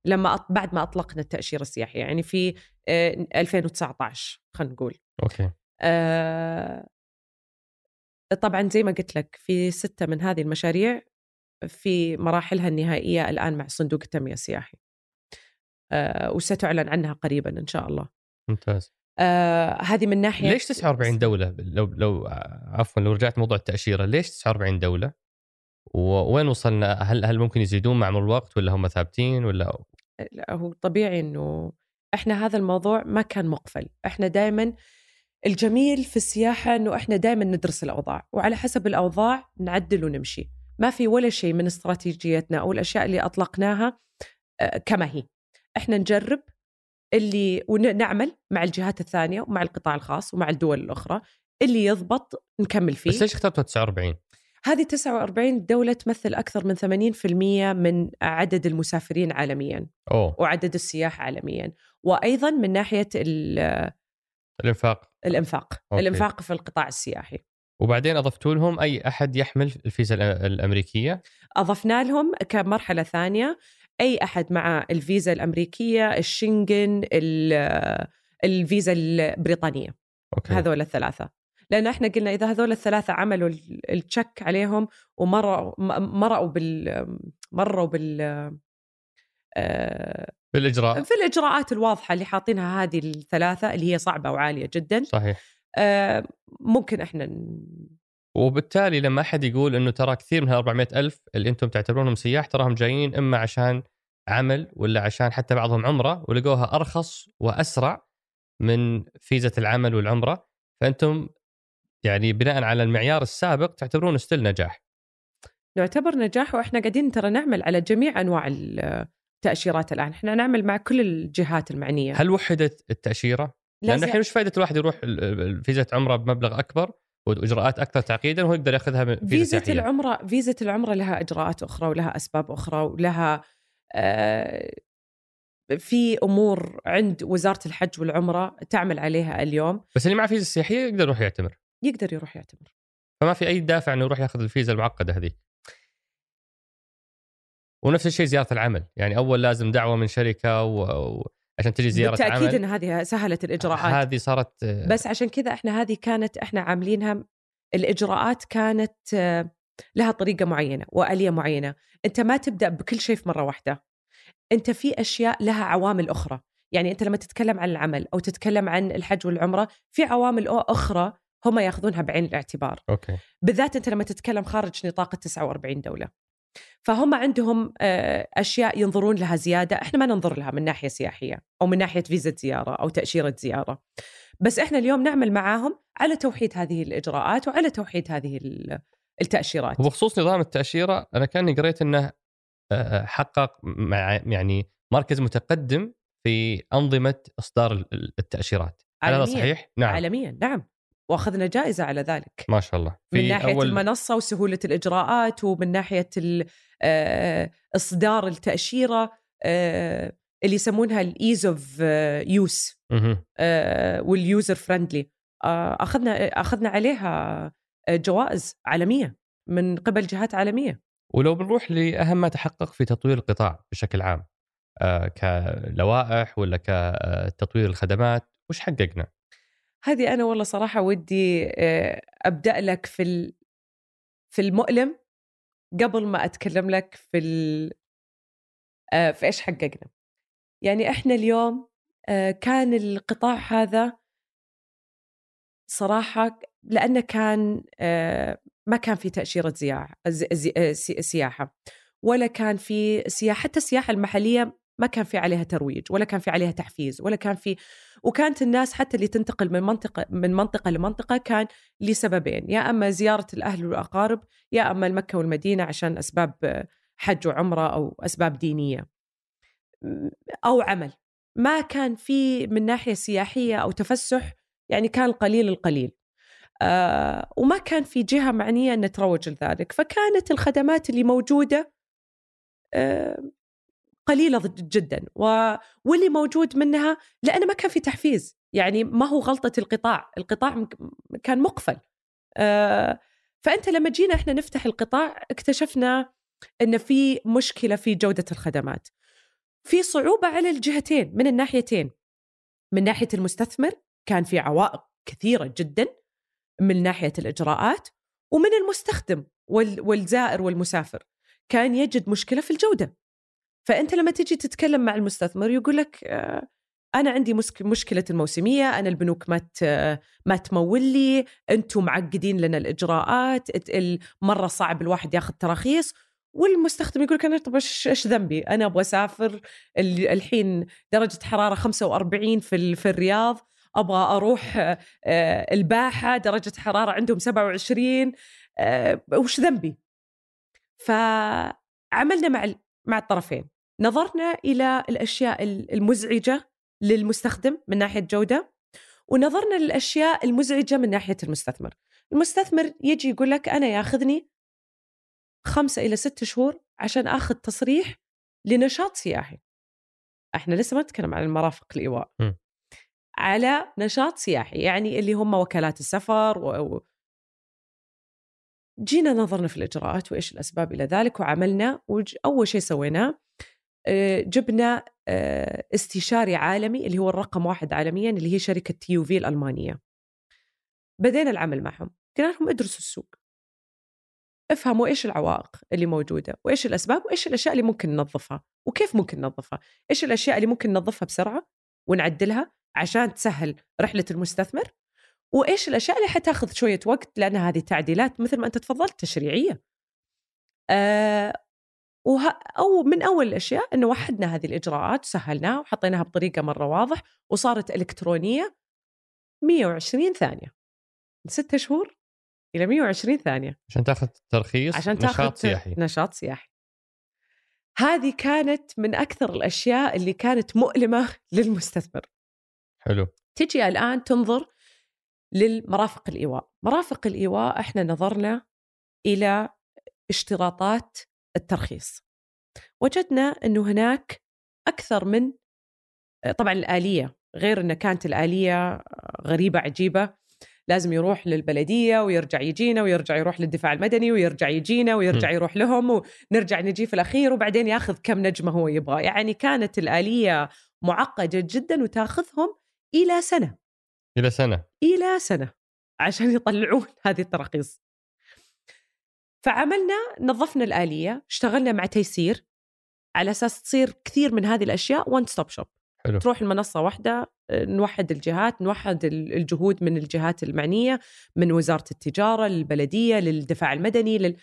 لما أط... بعد ما أطلقنا التأشيرة السياحية يعني في آه 2019 خلينا نقول. أوكي. آه، طبعا زي ما قلت لك في ستة من هذه المشاريع في مراحلها النهائية الآن مع صندوق التنمية السياحي. آه، وستعلن عنها قريبا إن شاء الله. ممتاز. آه، هذه من ناحية ليش 49 دولة؟ لو لو عفوا لو رجعت موضوع التأشيرة ليش 49 دولة؟ ووين وصلنا؟ هل هل ممكن يزيدون مع مرور الوقت ولا هم ثابتين ولا؟ لا هو طبيعي إنه إحنا هذا الموضوع ما كان مقفل. إحنا دائما الجميل في السياحة إنه إحنا دائما ندرس الأوضاع وعلى حسب الأوضاع نعدل ونمشي. ما في ولا شيء من استراتيجيتنا أو الأشياء اللي أطلقناها آه، كما هي. إحنا نجرب اللي ونعمل مع الجهات الثانية ومع القطاع الخاص ومع الدول الأخرى اللي يضبط نكمل فيه. بس ليش اخترتوا 49 هذه 49 دولة تمثل أكثر من 80% من عدد المسافرين عالميا أوه. وعدد السياح عالميا وأيضا من ناحية ال- الإنفاق. الإنفاق. أوكي. الإنفاق في القطاع السياحي. وبعدين أضفتوا لهم أي أحد يحمل الفيزا الأ- الأمريكية؟ أضفنا لهم كمرحلة ثانية أي أحد مع الفيزا الأمريكية الشنغن ال- الفيزا البريطانية. أوكي. هذول الثلاثة. لأن إحنا قلنا إذا هذول الثلاثة عملوا ال- التشك عليهم ومروا مروا بال مروا بال آه، بالإجراء. في الإجراءات الواضحة اللي حاطينها هذه الثلاثة اللي هي صعبة وعالية جدا. صحيح. آه، ممكن إحنا وبالتالي لما أحد يقول إنه ترى كثير من ال 400 ألف اللي أنتم تعتبرونهم سياح تراهم جايين إما عشان عمل ولا عشان حتى بعضهم عمرة ولقوها أرخص وأسرع من فيزا العمل والعمرة فأنتم يعني بناء على المعيار السابق تعتبرونه ستيل نجاح. نعتبر نجاح وإحنا قاعدين ترى نعمل على جميع أنواع التأشيرات الآن. إحنا نعمل مع كل الجهات المعنية. هل وحدت التأشيرة؟ لأن الحين وش فائده الواحد يروح فيزا عمرة بمبلغ أكبر وإجراءات أكثر تعقيدا وهو يقدر يأخذها من فيزا فيزا سياحية؟ العمرة فيزا العمرة لها إجراءات أخرى ولها أسباب أخرى ولها آه، في أمور عند وزارة الحج والعمرة تعمل عليها اليوم. بس اللي مع فيزا سياحية يقدر يروح يعتمر. يقدر يروح يعتمر فما في أي دافع إنه يروح ياخذ الفيزا المعقدة هذه. ونفس الشيء زيارة العمل يعني أول لازم دعوة من شركة و... و... عشان تجي زيارة بالتأكيد عمل. إن هذه سهلت الإجراءات. هذه صارت بس عشان كذا إحنا هذه كانت إحنا عاملينها الإجراءات كانت لها طريقة معينة وآلية معينة. أنت ما تبدأ بكل شيء في مرة واحدة. أنت في أشياء لها عوامل أخرى. يعني أنت لما تتكلم عن العمل أو تتكلم عن الحج والعمرة في عوامل أخرى هم ياخذونها بعين الاعتبار. أوكي. بالذات أنت لما تتكلم خارج نطاق ال 49 دولة. فهم عندهم آه، أشياء ينظرون لها زيادة. إحنا ما ننظر لها من ناحية سياحية أو من ناحية فيزا زيارة أو تأشيرة زيارة. بس إحنا اليوم نعمل معاهم على توحيد هذه الإجراءات وعلى توحيد هذه ال- التأشيرات. وبخصوص نظام التأشيرة أنا كأني قريت إنه آه، حقق مع يعني مركز متقدم في أنظمة إصدار ال- التأشيرات. هل هذا عالمياً. صحيح؟ نعم. عالميا. نعم. واخذنا جائزة على ذلك ما شاء الله من ناحية أول... المنصة وسهولة الإجراءات ومن ناحية آه، إصدار التأشيرة آه، اللي يسمونها ال ease of use. وال user friendly أخذنا أخذنا عليها آه، جوائز عالمية من قبل جهات عالمية ولو بنروح لأهم ما تحقق في تطوير القطاع بشكل عام كلوائح ولا كتطوير الخدمات وش حققنا؟ هذه أنا والله صراحة ودي آه، أبدأ لك في في المؤلم قبل ما أتكلم لك في ال... آه، في إيش حققنا. يعني إحنا اليوم آه، كان القطاع هذا صراحة لأنه كان ما كان في تأشيرة سياحة ولا كان في سياحة حتى السياحة المحلية ما كان في عليها ترويج ولا كان في عليها تحفيز ولا كان في وكانت الناس حتى اللي تنتقل من منطقة من منطقة لمنطقة كان لسببين يا أما زيارة الأهل والأقارب يا أما المكة والمدينة عشان أسباب حج وعمرة أو أسباب دينية. أو عمل. ما كان في من ناحية سياحية أو تفسح يعني كان قليل القليل. آه وما كان في جهة معنية إن تروج لذلك. فكانت الخدمات اللي موجودة آه قليلة جدا. و... واللي موجود منها لأنه ما كان في تحفيز. يعني ما هو غلطة القطاع. القطاع كان مقفل. آه فأنت لما جينا إحنا نفتح القطاع اكتشفنا إن في مشكلة في جودة الخدمات. في صعوبة على الجهتين من الناحيتين. من ناحية المستثمر كان في عوائق كثيرة جدا من ناحية الإجراءات. ومن المستخدم والزائر والمسافر كان يجد مشكلة في الجودة. فأنت لما تجي تتكلم مع المستثمر يقول لك آه، أنا عندي مشكلة الموسمية أنا البنوك ما ما تمول لي أنتم معقدين لنا الإجراءات مره صعب الواحد ياخذ تراخيص والمستخدم يقول لك أنا طب إيش ذنبي؟ أنا أبغى أسافر الحين درجة حرارة 45 في في الرياض أبغى أروح آه، الباحة درجة حرارة عندهم 27 آه، وش ذنبي؟ فعملنا مع مع الطرفين نظرنا إلى الأشياء المزعجة للمستخدم من ناحية جودة ونظرنا للأشياء المزعجة من ناحية المستثمر المستثمر يجي يقول لك أنا ياخذني خمسة إلى ست شهور عشان آخذ تصريح لنشاط سياحي إحنا لسه ما نتكلم عن المرافق الإيواء م. على نشاط سياحي يعني اللي هم وكالات السفر. جينا نظرنا في الإجراءات وإيش الأسباب إلى ذلك وعملنا وأول شيء سويناه آه، جبنا آه، استشاري عالمي اللي هو الرقم واحد عالميا اللي هي شركة تيو في الألمانية. بدينا العمل معهم. قلنا لهم ادرسوا السوق. افهموا إيش العوائق اللي موجودة وإيش الأسباب وإيش الأشياء اللي ممكن ننظفها. وكيف ممكن ننظفها؟ إيش الأشياء اللي ممكن ننظفها بسرعة ونعدلها عشان تسهل رحلة المستثمر؟ وإيش الأشياء اللي حتاخذ شوية وقت؟ لأن هذه تعديلات مثل ما أنت تفضلت تشريعية. وه... أو من أول الأشياء إنه وحدنا هذه الإجراءات وسهلناها وحطيناها بطريقة مرة واضح وصارت إلكترونية 120 ثانية. ستة شهور إلى 120 ثانية. عشان تاخذ ترخيص عشان تاخذ نشاط سياحي. نشاط سياحي. هذه كانت من أكثر الأشياء اللي كانت مؤلمة للمستثمر. حلو. تجي الآن تنظر للمرافق الإيواء. مرافق الإيواء إحنا نظرنا إلى اشتراطات الترخيص. وجدنا إنه هناك أكثر من طبعا الآلية غير إن كانت الآلية غريبة عجيبة لازم يروح للبلدية ويرجع يجينا ويرجع يروح للدفاع المدني ويرجع يجينا ويرجع يروح لهم ونرجع نجي في الأخير وبعدين ياخذ كم نجمة هو يبغى. يعني كانت الآلية معقدة جدا وتاخذهم إلى سنة. إلى سنة. إلى سنة عشان يطلعون هذه التراخيص. فعملنا نظفنا الآلية اشتغلنا مع تيسير على أساس تصير كثير من هذه الأشياء وان ستوب شوب حلو. تروح المنصة واحدة نوحد الجهات نوحد الجهود من الجهات المعنية من وزارة التجارة للبلدية للدفاع المدني لل...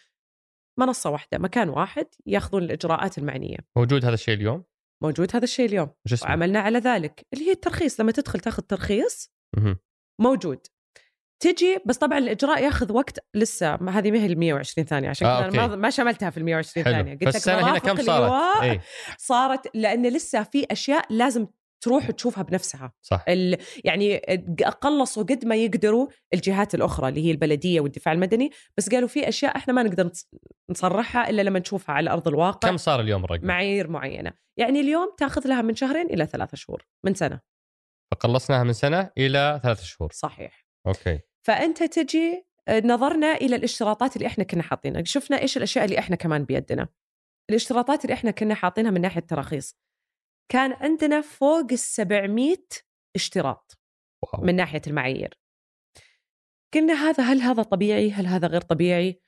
منصة واحدة مكان واحد ياخذون الإجراءات المعنية. موجود هذا الشيء اليوم؟ موجود هذا الشيء اليوم. وعملنا على ذلك اللي هي الترخيص. لما تدخل تاخذ ترخيص موجود. تجي بس طبعا الإجراء ياخذ وقت لسه هذه ما هي ال 120 ثانية عشان آه كذا ما, ما شملتها في ال 120 حلو. ثانية. قلت لك هنا كم صارت؟ إيه؟ صارت لأن لسه في أشياء لازم تروح تشوفها بنفسها. صح. ال... يعني قلصوا قد ما يقدروا الجهات الأخرى اللي هي البلدية والدفاع المدني بس قالوا في أشياء إحنا ما نقدر نصرحها إلا لما نشوفها على أرض الواقع. كم صار اليوم الرقم؟ معايير معينة. يعني اليوم تاخذ لها من شهرين إلى ثلاثة شهور من سنة. فقلصناها من سنة إلى ثلاثة شهور. صحيح. أوكي. فأنت تجي آه، نظرنا إلى الاشتراطات اللي إحنا كنا حاطينها. شفنا إيش الأشياء اللي إحنا كمان بيدنا. الاشتراطات اللي إحنا كنا حاطينها من ناحية التراخيص. كان عندنا فوق ال 700 اشتراط واو. من ناحية المعايير. قلنا هذا هل هذا طبيعي؟ هل هذا غير طبيعي؟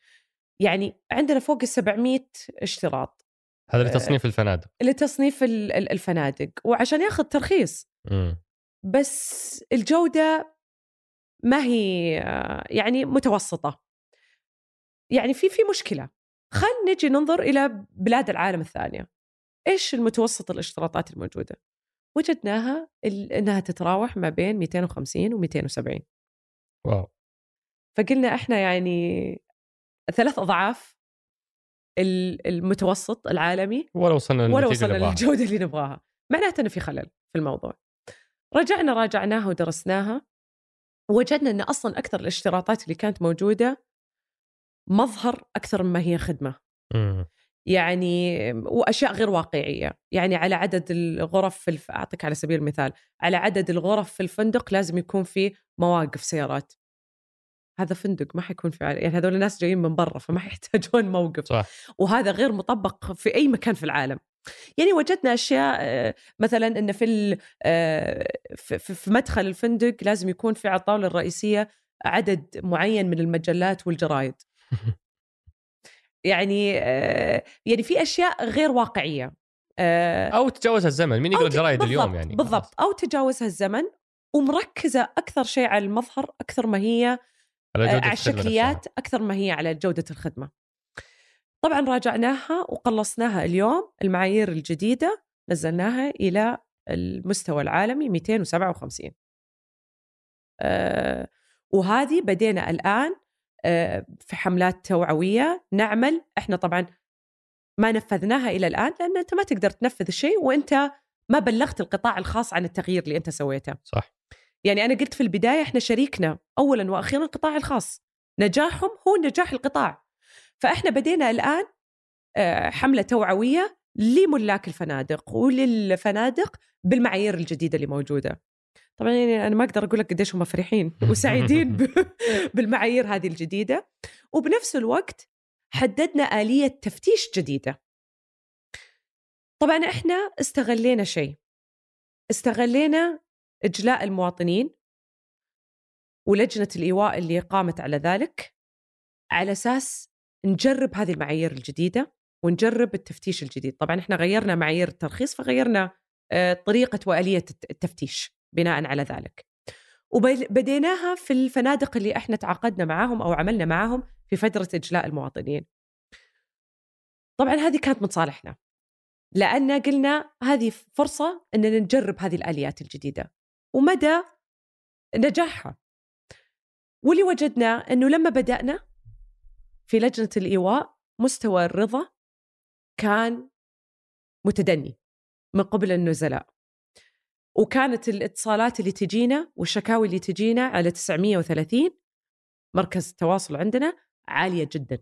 يعني عندنا فوق ال 700 اشتراط. هذا لتصنيف الفنادق. لتصنيف الفنادق. وعشان ياخذ ترخيص. م. بس الجودة ما هي يعني متوسطة. يعني في في مشكلة. خلينا نجي ننظر إلى بلاد العالم الثانية. إيش المتوسط الاشتراطات الموجودة؟ وجدناها إنها تتراوح ما بين 250 و 270 واو. فقلنا إحنا يعني ثلاث أضعاف المتوسط العالمي ولا وصلنا ولا وصلنا للجودة اللي نبغاها. معناته أنه في خلل في الموضوع. رجعنا راجعناها ودرسناها. وجدنا إن أصلا أكثر الاشتراطات اللي كانت موجودة مظهر أكثر مما هي خدمة. مم. يعني وأشياء غير واقعية. يعني على عدد الغرف في الف... أعطيك على سبيل المثال. على عدد الغرف في الفندق لازم يكون في مواقف سيارات. هذا فندق ما حيكون في يعني هذول الناس جايين من برا فما حيحتاجون موقف. صح. وهذا غير مطبق في أي مكان في العالم. يعني وجدنا أشياء آه، مثلا ان في آه، في مدخل الفندق لازم يكون في على الطاوله الرئيسيه عدد معين من المجلات والجرايد. يعني آه، يعني في أشياء غير واقعية أو تجاوز الزمن مين يقرا ت- جرايد اليوم يعني؟ بالضبط أو تجاوزها الزمن ومركزة أكثر شيء على المظهر أكثر ما هي على على الشكليات أكثر ما هي على جودة الخدمة. طبعا راجعناها وقلصناها اليوم المعايير الجديدة نزلناها إلى المستوى العالمي 257. أه وهذه بدينا الآن أه في حملات توعوية نعمل إحنا طبعا ما نفذناها إلى الآن لأن أنت ما تقدر تنفذ الشيء وأنت ما بلغت القطاع الخاص عن التغيير اللي أنت سويته. صح يعني أنا قلت في البداية إحنا شريكنا أولا وأخيرا القطاع الخاص نجاحهم هو نجاح القطاع فإحنا بدينا الآن آه، حملة توعوية لملاك الفنادق وللفنادق بالمعايير الجديدة اللي موجودة. طبعا يعني أنا ما أقدر أقول لك قديش هم فرحين وسعيدين بالمعايير هذه الجديدة. وبنفس الوقت حددنا آلية تفتيش جديدة. طبعا إحنا استغلينا شيء. استغلينا إجلاء المواطنين ولجنة الإيواء اللي قامت على ذلك على أساس نجرب هذه المعايير الجديدة ونجرب التفتيش الجديد. طبعا إحنا غيرنا معايير الترخيص فغيرنا آه، طريقة وآلية الت- التفتيش بناء على ذلك. وبديناها في الفنادق اللي إحنا تعاقدنا معاهم أو عملنا معاهم في فترة إجلاء المواطنين. طبعا هذه كانت من صالحنا لأن قلنا هذه فرصة أننا نجرب هذه الآليات الجديدة ومدى نجاحها. واللي وجدنا أنه لما بدأنا في لجنة الإيواء مستوى الرضا كان متدني من قبل النزلاء وكانت الاتصالات اللي تجينا والشكاوي اللي تجينا على 930 مركز التواصل عندنا عالية جدا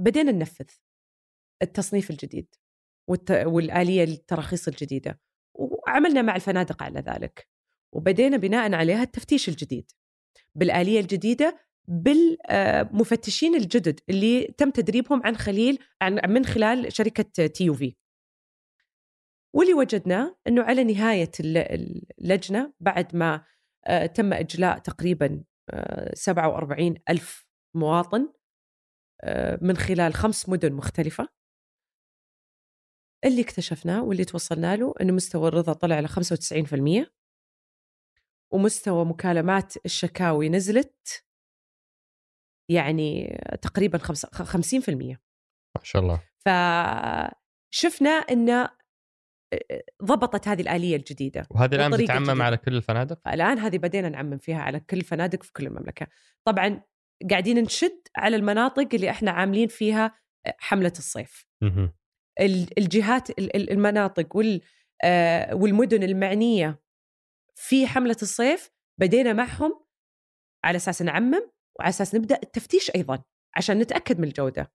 بدينا ننفذ التصنيف الجديد. والآلية التراخيص الجديدة وعملنا مع الفنادق على ذلك وبدينا بناء عليها التفتيش الجديد بالآلية الجديدة بالمفتشين الجدد اللي تم تدريبهم عن خليل عن من خلال شركة تي يو في واللي وجدناه أنه على نهاية الل- اللجنة بعد ما آه، تم إجلاء تقريبا آه، 47 ألف مواطن آه، من خلال خمس مدن مختلفة. اللي اكتشفناه واللي توصلنا له أنه مستوى الرضا طلع على 95% ومستوى مكالمات الشكاوي نزلت يعني تقريبا خمس- 50% ما شاء الله. فشفنا أن ضبطت هذه الآلية الجديدة وهذه الآن وطريقة بتتعمم. على كل الفنادق؟ فالآن هذه بدينا نعمم فيها على كل الفنادق في كل المملكة. طبعا قاعدين نشد على المناطق اللي إحنا عاملين فيها حملة الصيف. الجهات ال- ال- المناطق وال آه، والمدن المعنية في حملة الصيف بدينا معهم على أساس نعمم وعلى أساس نبدأ التفتيش أيضا عشان نتأكد من الجودة.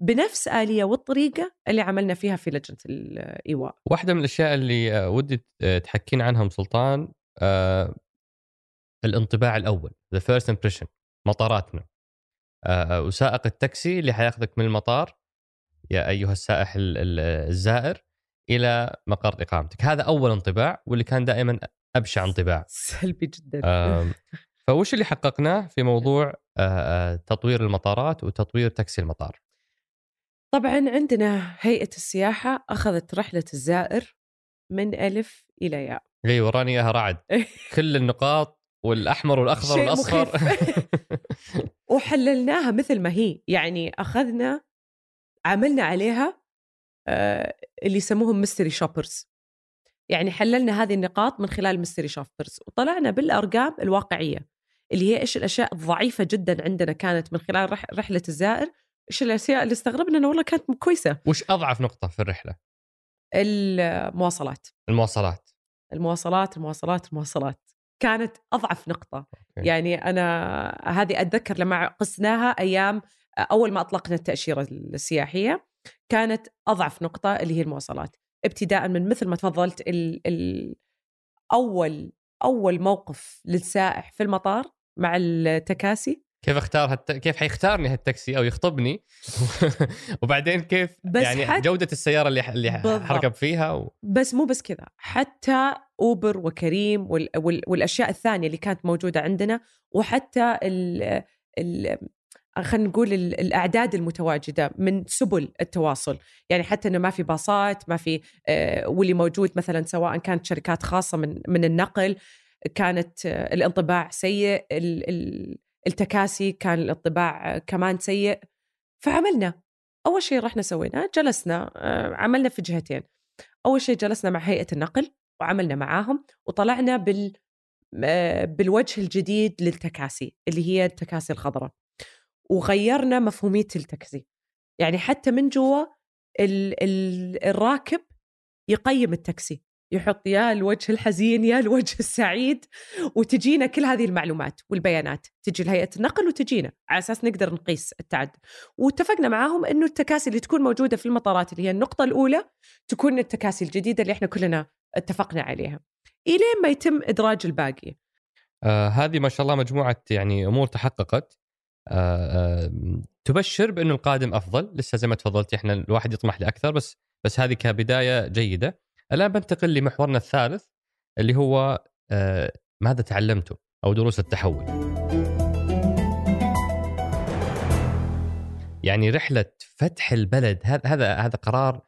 بنفس آلية والطريقة اللي عملنا فيها في لجنة الإيواء واحدة من الأشياء اللي آه، ودي آه، تحكين عنها أم سلطان آه، الانطباع الأول the first impression مطاراتنا. آه، وسائق التاكسي اللي حياخذك من المطار يا أيها السائح ال- ال- الزائر إلى مقر إقامتك. هذا أول انطباع واللي كان دائما أبشع انطباع. سلبي جدا. فوش اللي حققناه في موضوع آه، آه، تطوير المطارات وتطوير تاكسي المطار؟ طبعا عندنا هيئة السياحة أخذت رحلة الزائر من ألف إلى ياء. جاي وراني إياها رعد. كل النقاط والأحمر والأخضر والأصفر. وحللناها مثل ما هي. يعني أخذنا عملنا عليها آه، اللي يسموهم mystery shoppers يعني حللنا هذه النقاط من خلال mystery shoppers وطلعنا بالأرقام الواقعية اللي هي إيش الأشياء الضعيفة جدا عندنا كانت من خلال رح رحلة الزائر إيش الأشياء اللي استغربنا أنه والله كانت كويسة. وش أضعف نقطة في الرحلة؟ المواصلات. المواصلات. المواصلات المواصلات المواصلات. كانت أضعف نقطة. أوكي. يعني أنا هذه أتذكر لما قسناها أيام أول ما أطلقنا التأشيرة السياحية كانت أضعف نقطة اللي هي المواصلات. ابتداء من مثل ما تفضلت ال ال أول أول موقف للسائح في المطار مع التكاسي كيف اختار هالت... كيف حيختارني هالتاكسي أو يخطبني وبعدين كيف بس يعني حت- جودة السيارة اللي اللي. حركب فيها و... بس مو بس كذا حتى أوبر وكريم وال وال والأشياء الثانية اللي كانت موجودة عندنا وحتى ال ال خلينا نقول ال- الأعداد المتواجدة من سبل التواصل. يعني حتى إنه ما في باصات ما في آه، واللي موجود مثلا سواء كانت شركات خاصة من من النقل كانت آه، الانطباع سيء ال- ال- التكاسي كان الانطباع آه، كمان سيء. فعملنا. أول شيء رحنا سوينا جلسنا عملنا في جهتين. أول شيء جلسنا مع هيئة النقل وعملنا معاهم وطلعنا بال بالوجه الجديد للتكاسي اللي هي التكاسي الخضراء. وغيرنا مفهومية التاكسي يعني حتى من جوا ال- ال- الراكب يقيم التاكسي يحط يا الوجه الحزين يا الوجه السعيد وتجينا كل هذه المعلومات والبيانات. تجي لهيئة النقل وتجينا. على أساس نقدر نقيس التعدد. واتفقنا معاهم إنه التكاسي اللي تكون موجودة في المطارات اللي هي النقطة الأولى تكون التكاسي الجديدة اللي إحنا كلنا اتفقنا عليها. إلين ما يتم إدراج الباقي. آه هذه ما شاء الله مجموعة يعني أمور تحققت. تبشر بأنه القادم أفضل. لسه زي ما تفضلت إحنا الواحد يطمح لأكثر بس بس هذه كبداية جيدة. الآن بنتقل لمحورنا الثالث اللي هو آه ماذا تعلمتم؟ أو دروس التحول. يعني رحلة فتح البلد هذا هذا هذا قرار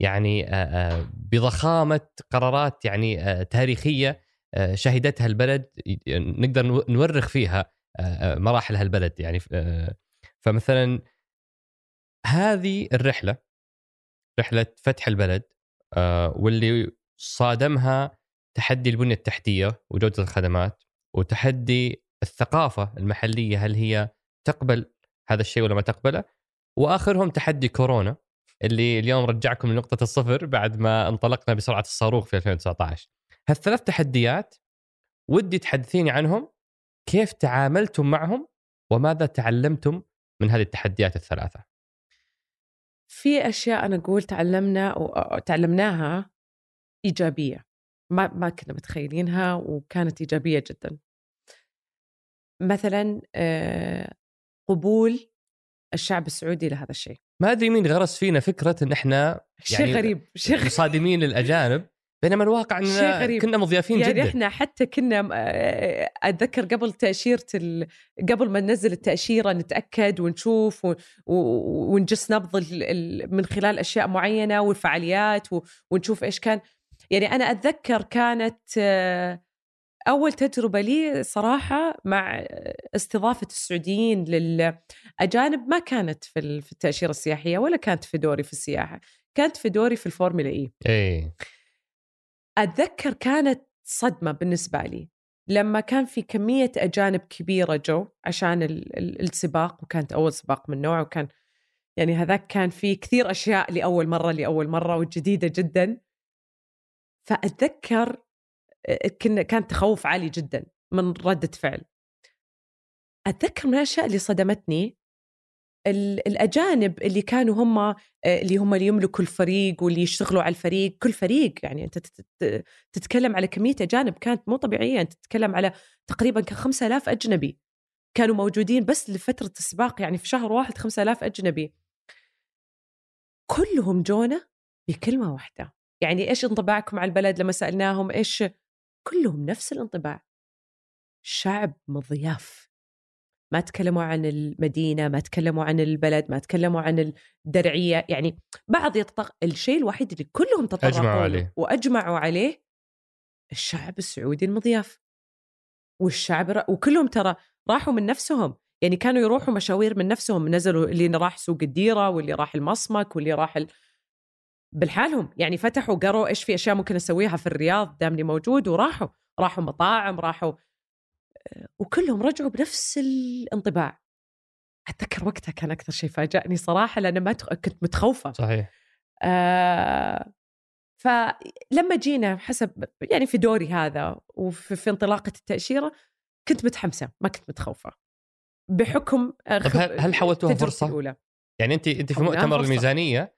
يعني آه، آه، بضخامة قرارات يعني آه، تاريخية آه، شهدتها البلد نقدر نو- نورخ فيها. آه، آه، مراحل هالبلد يعني. آه، فمثلا هذه الرحلة رحلة فتح البلد آه، واللي صادمها تحدي البنية التحتية وجودة الخدمات وتحدي الثقافة المحلية هل هي تقبل هذا الشيء ولا ما تقبله؟ وآخرهم تحدي كورونا اللي اليوم رجعكم لنقطة الصفر بعد ما انطلقنا بسرعة الصاروخ في 2019 هالثلاث تحديات ودي تحدثيني عنهم كيف تعاملتم معهم وماذا تعلمتم من هذه التحديات الثلاثة؟ في أشياء أنا أقول تعلمنا أو تعلمناها إيجابية ما ما كنا متخيلينها وكانت إيجابية جدا. مثلا قبول الشعب السعودي لهذا الشيء. ما أدري مين غرس فينا فكرة إن إحنا شيء يعني غريب شيء غريب. مصادمين للأجانب. بينما الواقع غريب. كنا مضيافين يعني جدا. إحنا حتى كنا آه، أتذكر قبل تأشيرة ال... قبل ما ننزل التأشيرة نتأكد ونشوف و... و... ونجس نبض ال... ال... من خلال أشياء معينة والفعاليات و... ونشوف إيش كان. يعني أنا أتذكر كانت آه، أول تجربة لي صراحة مع استضافة السعوديين للأجانب ما كانت في ال- في التأشيرة السياحية ولا كانت في دوري في السياحة كانت في دوري في الفورمولا إي. إيه. أتذكر كانت صدمة بالنسبة لي. لما كان في كمية أجانب كبيرة جو عشان ال- ال- السباق وكانت أول سباق من نوعه وكان يعني هذاك كان في كثير أشياء لأول مرة لأول مرة وجديدة جدا. فأتذكر آه، كنا كان تخوف عالي جدا من ردة فعل. أتذكر من الأشياء اللي صدمتني الأجانب اللي كانوا هم آه، اللي هم اللي يملكوا الفريق واللي يشتغلوا على الفريق كل فريق يعني أنت تت- تت- تتكلم على كمية أجانب كانت مو طبيعية. أنت تتكلم على تقريبا كان 5000 أجنبي كانوا موجودين بس لفترة السباق يعني في شهر واحد 5000 أجنبي. كلهم جونا بكلمة واحدة. يعني إيش انطباعكم على البلد لما سألناهم؟ إيش؟ كلهم نفس الانطباع. شعب مضياف. ما تكلموا عن المدينة ما تكلموا عن البلد ما تكلموا عن الدرعية. يعني بعض يتطق الشيء الوحيد اللي كلهم تطرقوا عليه. وأجمعوا عليه الشعب السعودي المضياف. والشعب ر... وكلهم ترى راحوا من نفسهم. يعني كانوا يروحوا مشاوير من نفسهم. نزلوا اللي راح سوق الديرة واللي راح المصمك واللي راح ال... بالحالهم. يعني فتحوا قروا إيش في أشياء ممكن أسويها في الرياض دامني موجود وراحوا. راحوا مطاعم راحوا وكلهم رجعوا بنفس الانطباع أتذكر وقتها كان أكثر شيء فاجأني صراحة لأن ما. كنت متخوفة صحيح آه فلما جينا حسب يعني في دوري هذا وفي في انطلاقة التأشيرة كنت متحمسة ما كنت متخوفة بحكم طب هل هل حولتوها فرصة؟ الأولى. يعني انت انت في مؤتمر فرصة. الميزانية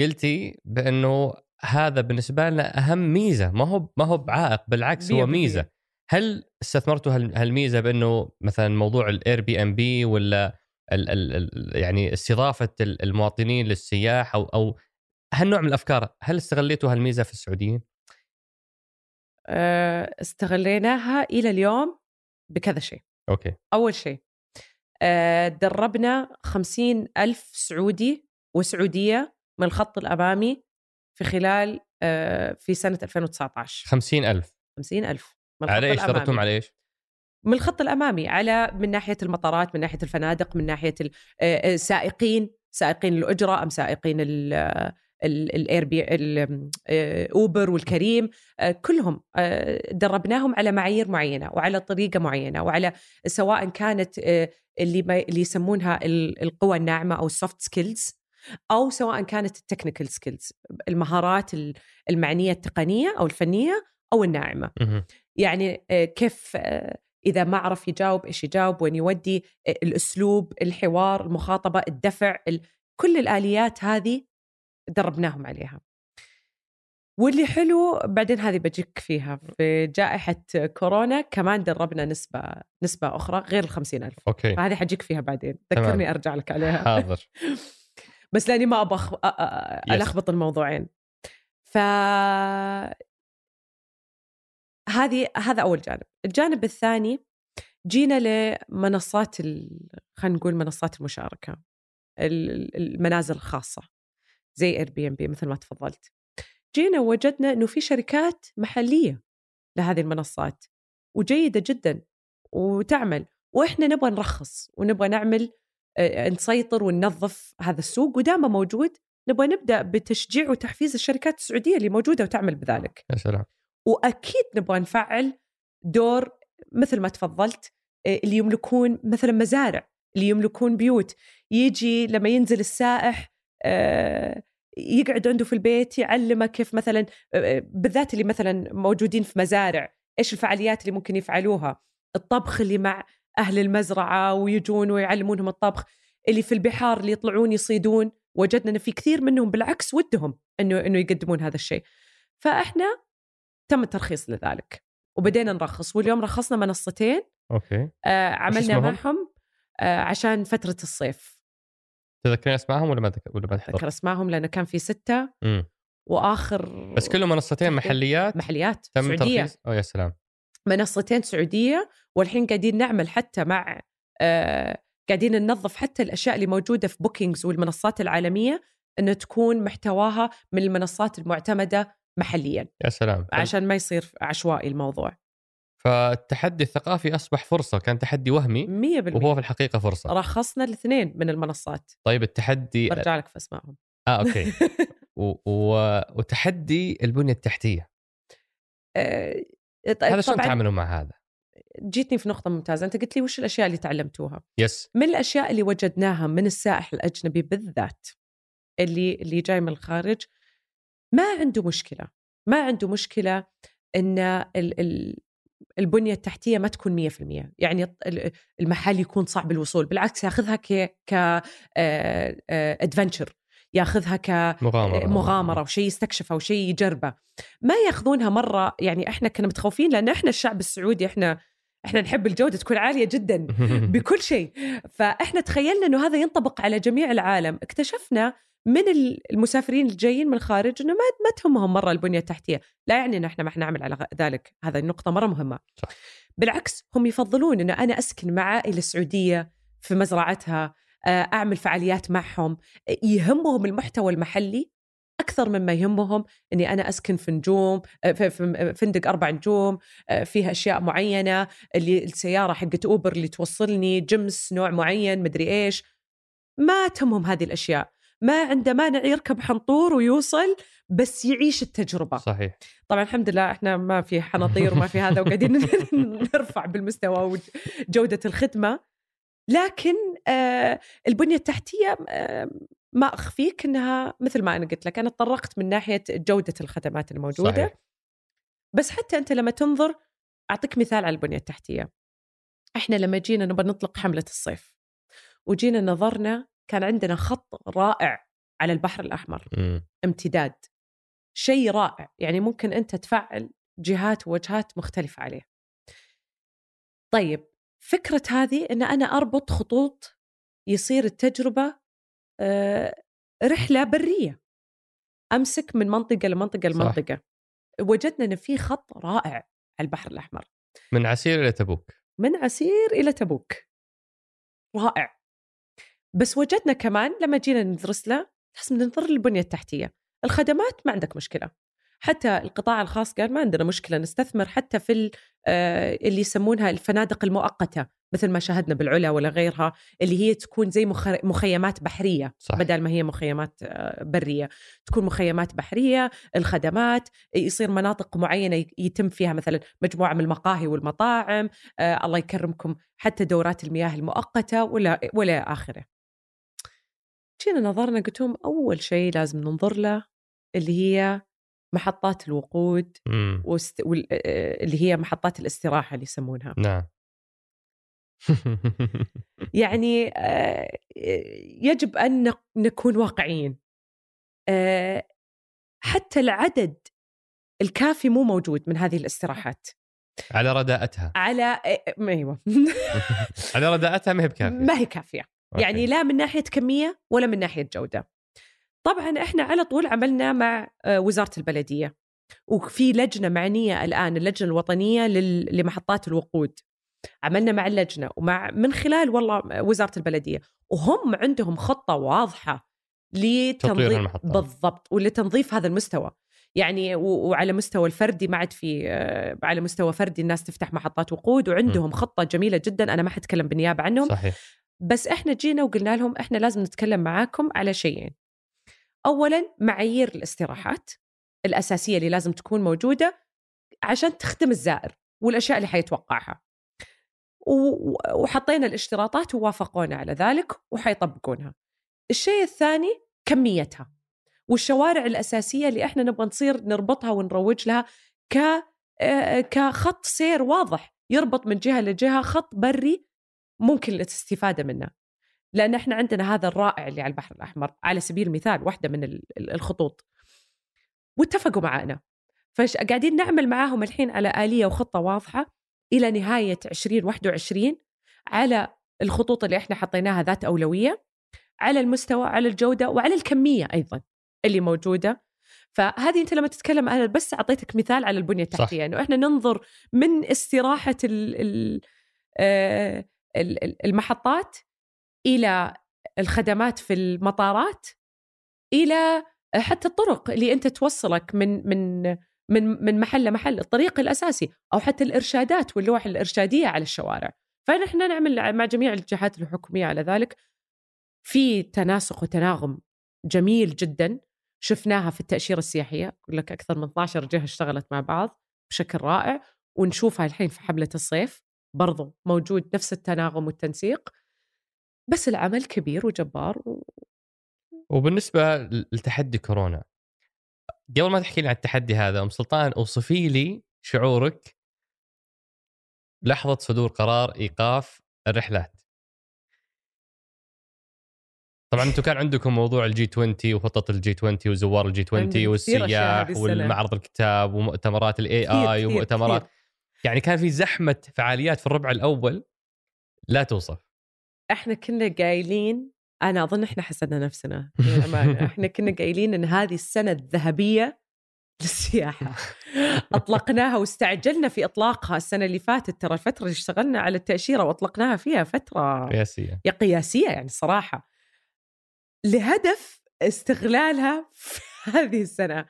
قلتي بأنه هذا بالنسبة لنا أهم ميزة ما هو ما هو بعائق بالعكس هو ميزة هل استثمرتوا هالميزة بأنه مثلا موضوع ال Airbnb ولا ال ال ال يعني استضافة المواطنين للسياح أو أو هالنوع من الأفكار هل استغليتوا هالميزة في السعوديين؟ آه، استغليناها إلى اليوم بكذا شيء. okay. أول شيء آه، دربنا خمسين ألف سعودي وسعودية من الخط الأمامي في خلال آه، في سنة 2019 خمسين ألف. خمسين ألف. على إيش دربتهم على إيش؟ من الخط الأمامي على من ناحية المطارات من ناحية الفنادق من ناحية السائقين سائقين الأجرة أم سائقين الاير بي Uber وال Careem آه، كلهم آه، دربناهم على معايير معينة وعلى طريقة معينة وعلى سواء كانت آه، اللي اللي يسمونها القوى الناعمة أو ال soft skills أو سواء كانت ال technical skills المهارات المعنية التقنية أو الفنية أو الناعمة. يعني كيف إذا ما عرف يجاوب إيش يجاوب وين يودي الأسلوب الحوار المخاطبة الدفع كل الآليات هذه دربناهم عليها. واللي حلو بعدين هذه بجيك فيها في جائحة كورونا كمان دربنا نسبة نسبة أخرى غير الخمسين ألف. okay. فهذه حجيك فيها بعدين. ذكرني أرجع لك عليها. حاضر. بس لأني ما أبغى ألخبط الموضوعين. ف هذه هذا أول جانب الجانب الثاني جينا لمنصات. خلينا نقول منصات المشاركة المنازل الخاصة زي Airbnb مثل ما تفضلت جينا وجدنا إنه في شركات محلية لهذه المنصات وجيدة جدا وتعمل وإحنا نبغى نرخص ونبغى نعمل نسيطر وننظف هذا السوق ودام موجود نبغى نبدأ بتشجيع وتحفيز الشركات السعودية اللي موجودة وتعمل بذلك. يا سلام. وأكيد نبغى نفعل دور مثل ما تفضلت اللي يملكون مثلا مزارع، اللي يملكون بيوت، يجي لما ينزل السائح آه، يقعد عنده في البيت يعلمه كيف مثلا آه، آه، بالذات اللي مثلا موجودين في مزارع إيش الفعاليات اللي ممكن يفعلوها؟ الطبخ اللي مع أهل المزرعة ويجون ويعلمونهم الطبخ. اللي في البحار اللي يطلعون يصيدون وجدنا إن في كثير منهم بالعكس ودهم انه إنه يقدمون هذا الشيء. فإحنا تم الترخيص لذلك. وبدينا نرخص واليوم رخصنا منصتين أوكي. آه عملنا معهم آه عشان فترة الصيف. تذكرين اسمائهم ولا ما ولا ما تذكر اسمائهم لأنه كان في ستة. مم. وآخر بس كلهم منصتين محليات؟ محليات تم سعودية. ترخيص؟ أو يا سلام. منصتين سعودية والحين قاعدين نعمل حتى مع آه قاعدين ننظف حتى الأشياء اللي موجودة في بوكينجز والمنصات العالمية إنه تكون محتواها من المنصات المعتمدة محليا يا سلام. عشان ما يصير عشوائي الموضوع. فالتحدي الثقافي أصبح فرصة كان تحدي وهمي 100% وهو في الحقيقة فرصة. رخصنا الاثنين من المنصات. طيب التحدي برجع لك في أسمائهم. آه okay. و... و... وتحدي البنية التحتية. أه... هذا شلون تعاملوا مع هذا؟ جيتني في نقطة ممتازة، أنت قلت لي وش الأشياء اللي تعلمتوها؟ yes من الأشياء اللي وجدناها من السائح الأجنبي بالذات اللي اللي جاي من الخارج ما عنده مشكلة، ما عنده مشكلة إن ال... ال... البنية التحتية ما تكون 100% يعني المحل يكون صعب الوصول بالعكس ياخذها ك ك ادفنتشر ياخذها كمغامره مغامرة وشيء يستكشفه وشيء يجربه. ما ياخذونها مرة يعني إحنا كنا متخوفين لأن إحنا الشعب السعودي إحنا إحنا نحب الجودة تكون عالية جدا بكل شيء. فإحنا تخيلنا إنه هذا ينطبق على جميع العالم اكتشفنا من المسافرين الجايين من الخارج إنه ما ما تهمهم مرة البنية التحتية، لا يعني ان إحنا ما نعمل على ذلك، هذا النقطة مرة مهمة. صح. بالعكس هم يفضلون إنه أنا أسكن مع عائلة سعودية في مزرعتها، آه، أعمل فعاليات معهم، يهمهم المحتوى المحلي أكثر مما يهمهم إني أنا أسكن في نجوم آه، في فندق أربع نجوم آه، فيها أشياء معينة اللي السيارة حقت أوبر اللي توصلني جمس نوع معين مدري إيش. ما تهمهم هذه الأشياء. ما عنده مانع يركب حنطور ويوصل بس يعيش التجربة. صحيح. طبعا الحمد لله إحنا ما في حناطير وما في هذا وقاعدين نرفع بالمستوى وجودة الخدمة. لكن آه البنية التحتية آه ما أخفيك إنها مثل ما أنا قلت لك أنا تطرقت من ناحية جودة الخدمات الموجودة. صحيح. بس حتى أنت لما تنظر أعطيك مثال على البنية التحتية. إحنا لما جينا نبغى نطلق حملة الصيف وجينا نظرنا كان عندنا خط رائع على البحر الأحمر مم. امتداد شيء رائع يعني ممكن أنت تفعل جهات ووجهات مختلفة عليه. طيب فكرة هذه إن أنا أربط خطوط يصير التجربة آه، رحلة برية. أمسك من منطقة لمنطقة صح. لمنطقة. وجدنا إن في خط رائع على البحر الأحمر. من عسير إلى تبوك. من عسير إلى تبوك. رائع. بس وجدنا كمان لما جينا ندرس له لازم ننظر للبنية التحتية. الخدمات ما عندك مشكلة. حتى القطاع الخاص قال ما عندنا مشكلة نستثمر حتى في آه، اللي يسمونها الفنادق المؤقتة مثل ما شاهدنا بالعلا ولا غيرها اللي هي تكون زي مخ- مخيمات بحرية صح. بدل ما هي مخيمات آه، برية. تكون مخيمات بحرية الخدمات يصير مناطق معينة ي- يتم فيها مثلا مجموعة من المقاهي والمطاعم آه الله يكرمكم حتى دورات المياه المؤقتة ولا ولا آخرة. جينا نظرنا قلت لهم أول شيء لازم ننظر له اللي هي محطات الوقود مم. واست... وال... اللي هي محطات الاستراحة اللي يسمونها. نعم. يعني يجب أن نك- نكون واقعيين. حتى العدد الكافي مو موجود من هذه الاستراحات. على رداءتها. على أيوه على رداءتها ما هي بكافية. ما هي كافية. أوكي. يعني لا من ناحية كمية ولا من ناحية جودة. طبعا إحنا على طول عملنا مع آه، وزارة البلدية وفي لجنة معنية الآن اللجنة الوطنية لمحطات الوقود. عملنا مع اللجنة ومع من خلال والله وزارة البلدية وهم عندهم خطة واضحة لتنظيف. بالضبط ولتنظيف هذا المستوى. يعني وعلى مستوى الفردي ما عاد في آه، على مستوى فردي الناس تفتح محطات وقود وعندهم خطة جميلة جدا أنا ما حتكلم بالنيابة عنهم. صحيح. بس إحنا جينا وقلنا لهم إحنا لازم نتكلم معاكم على شيئين. اولا معايير الاستراحات الأساسية اللي لازم تكون موجودة عشان تخدم الزائر والأشياء اللي حيتوقعها. وحطينا الاشتراطات ووافقونا على ذلك وحيطبقونها. الشيء الثاني كميتها والشوارع الأساسية اللي إحنا نبغى نصير نربطها ونروج لها ك آه، كخط سير واضح يربط من جهة لجهة خط بري ممكن الاستفادة منه. لأن إحنا عندنا هذا الرائع اللي على البحر الأحمر على سبيل المثال واحدة من ال- ال- الخطوط. واتفقوا معنا فقاعدين نعمل معاهم الحين على آلية وخطة واضحة إلى نهاية 2021 على الخطوط اللي إحنا حطيناها ذات أولوية على المستوى على الجودة وعلى الكمية أيضا اللي موجودة. فهذه أنت لما تتكلم أنا بس أعطيتك مثال على البنية التحتية. انه إحنا ننظر من استراحة ال ال آه، المحطات إلى الخدمات في المطارات إلى حتى الطرق اللي أنت توصلك من من من من محل لمحل الطريق الأساسي أو حتى الإرشادات واللوح الإرشادية على الشوارع. فنحن نعمل مع جميع الجهات الحكومية على ذلك. في تناسق وتناغم جميل جدا شفناها في التأشيرة السياحية. أقول لك أكثر من 12 جهة اشتغلت مع بعض بشكل رائع ونشوفها الحين في حمله الصيف. برضو موجود نفس التناغم والتنسيق بس العمل كبير وجبار و... وبالنسبة لتحدي كورونا قبل ما تحكي لي عن التحدي هذا أم سلطان أوصفي لي شعورك لحظة صدور قرار إيقاف الرحلات طبعا أنتم كان عندكم موضوع الجي 20 وخطة الجي 20 وزوار الجي 20 عندنا كثير أشياء والسياح. والمعرض الكتاب ومؤتمرات ال AI ومؤتمرات كثير. يعني كان في زحمة فعاليات في الربع الأول لا توصف. إحنا كنا قايلين أنا أظن إحنا حسدنا نفسنا للأمانة. إحنا كنا قايلين إن هذه السنة الذهبية للسياحة. أطلقناها واستعجلنا في إطلاقها السنة اللي فاتت ترى الفترة اللي اشتغلنا على التأشيرة وأطلقناها فيها فترة قياسية. يا قياسية يعني صراحة. لهدف استغلالها في هذه السنة.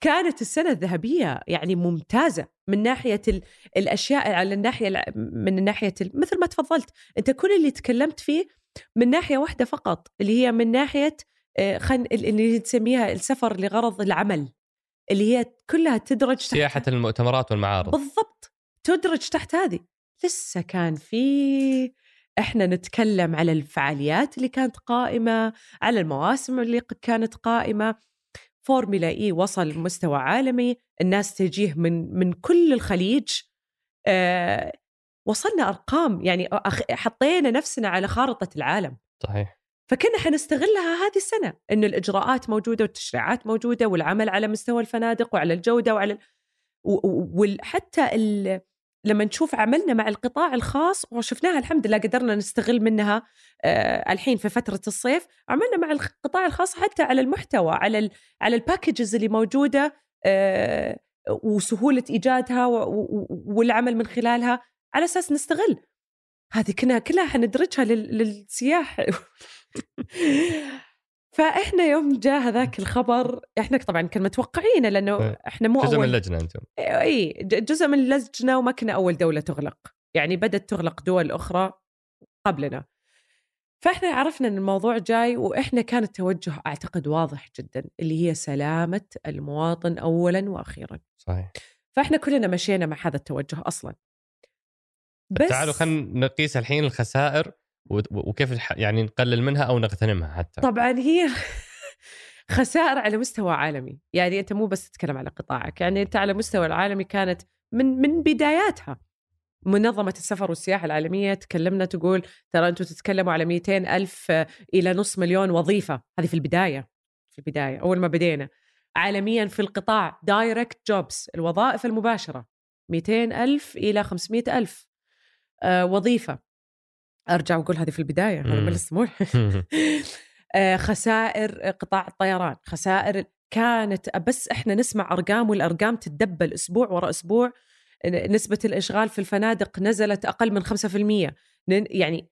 كانت السنة الذهبية يعني ممتازة من ناحية ال- الأشياء على الناحية الع- من ناحية ال- مثل ما تفضلت. أنت كل اللي تكلمت فيه من ناحية واحدة فقط اللي هي من ناحية آه، خن اللي تسميها السفر لغرض العمل اللي هي كلها تدرج تحت سياحة المؤتمرات والمعارض. بالضبط. تدرج تحت هذه. لسه كان في إحنا نتكلم على الفعاليات اللي كانت قائمة على المواسم اللي كانت قائمة. فورمولا إي وصل لمستوى عالمي الناس تجيه من من كل الخليج. أه وصلنا أرقام يعني حطينا نفسنا على خارطة العالم. صحيح. فكنا حنستغلها هذه السنة إنه الإجراءات موجودة والتشريعات موجودة والعمل على مستوى الفنادق وعلى الجودة وعلى وحتى لما نشوف عملنا مع القطاع الخاص وشفناها الحمد لله قدرنا نستغل منها آه الحين في فترة الصيف عملنا مع القطاع الخاص حتى على المحتوى على ال على الباكجز اللي موجودة آه وسهولة إيجادها والعمل من خلالها على أساس نستغل. هذه كنا كلها حندرجها للسياح. فإحنا يوم جاء هذاك الخبر إحنا طبعا كنا متوقعينه لأنه إيه. إحنا مو جزء من اللجنه أنتم. اي جزء من اللجنه وما كنا أول دولة تغلق. يعني بدأت تغلق دول أخرى قبلنا. فإحنا عرفنا إن الموضوع جاي وإحنا كان التوجه أعتقد واضح جدا اللي هي سلامة المواطن اولا وأخيرا. صحيح. فإحنا كلنا مشينا مع هذا التوجه أصلا. بس تعالوا خلينا نقيس الحين الخسائر. وكيف يعني نقلل منها أو نغتنمها حتى. طبعا هي خسائر على مستوى عالمي. يعني أنت مو بس تتكلم على قطاعك. يعني أنت على مستوى العالمي كانت من من بداياتها منظمة السفر والسياحة العالمية تكلمنا تقول ترى أنتم تتكلموا على 200 ألف إلى نص مليون وظيفة. هذه في البداية. في البداية. أول ما بدينا. عالميا في القطاع. دايركت جوبس الوظائف المباشرة. 200 ألف إلى 500 ألف. آه وظيفة. أرجع وأقول هذه في البداية هذا مو آه، خسائر قطاع الطيران خسائر كانت بس إحنا نسمع أرقام والأرقام تتدبل أسبوع وراء أسبوع. نسبة الإشغال في الفنادق نزلت أقل من 5% يعني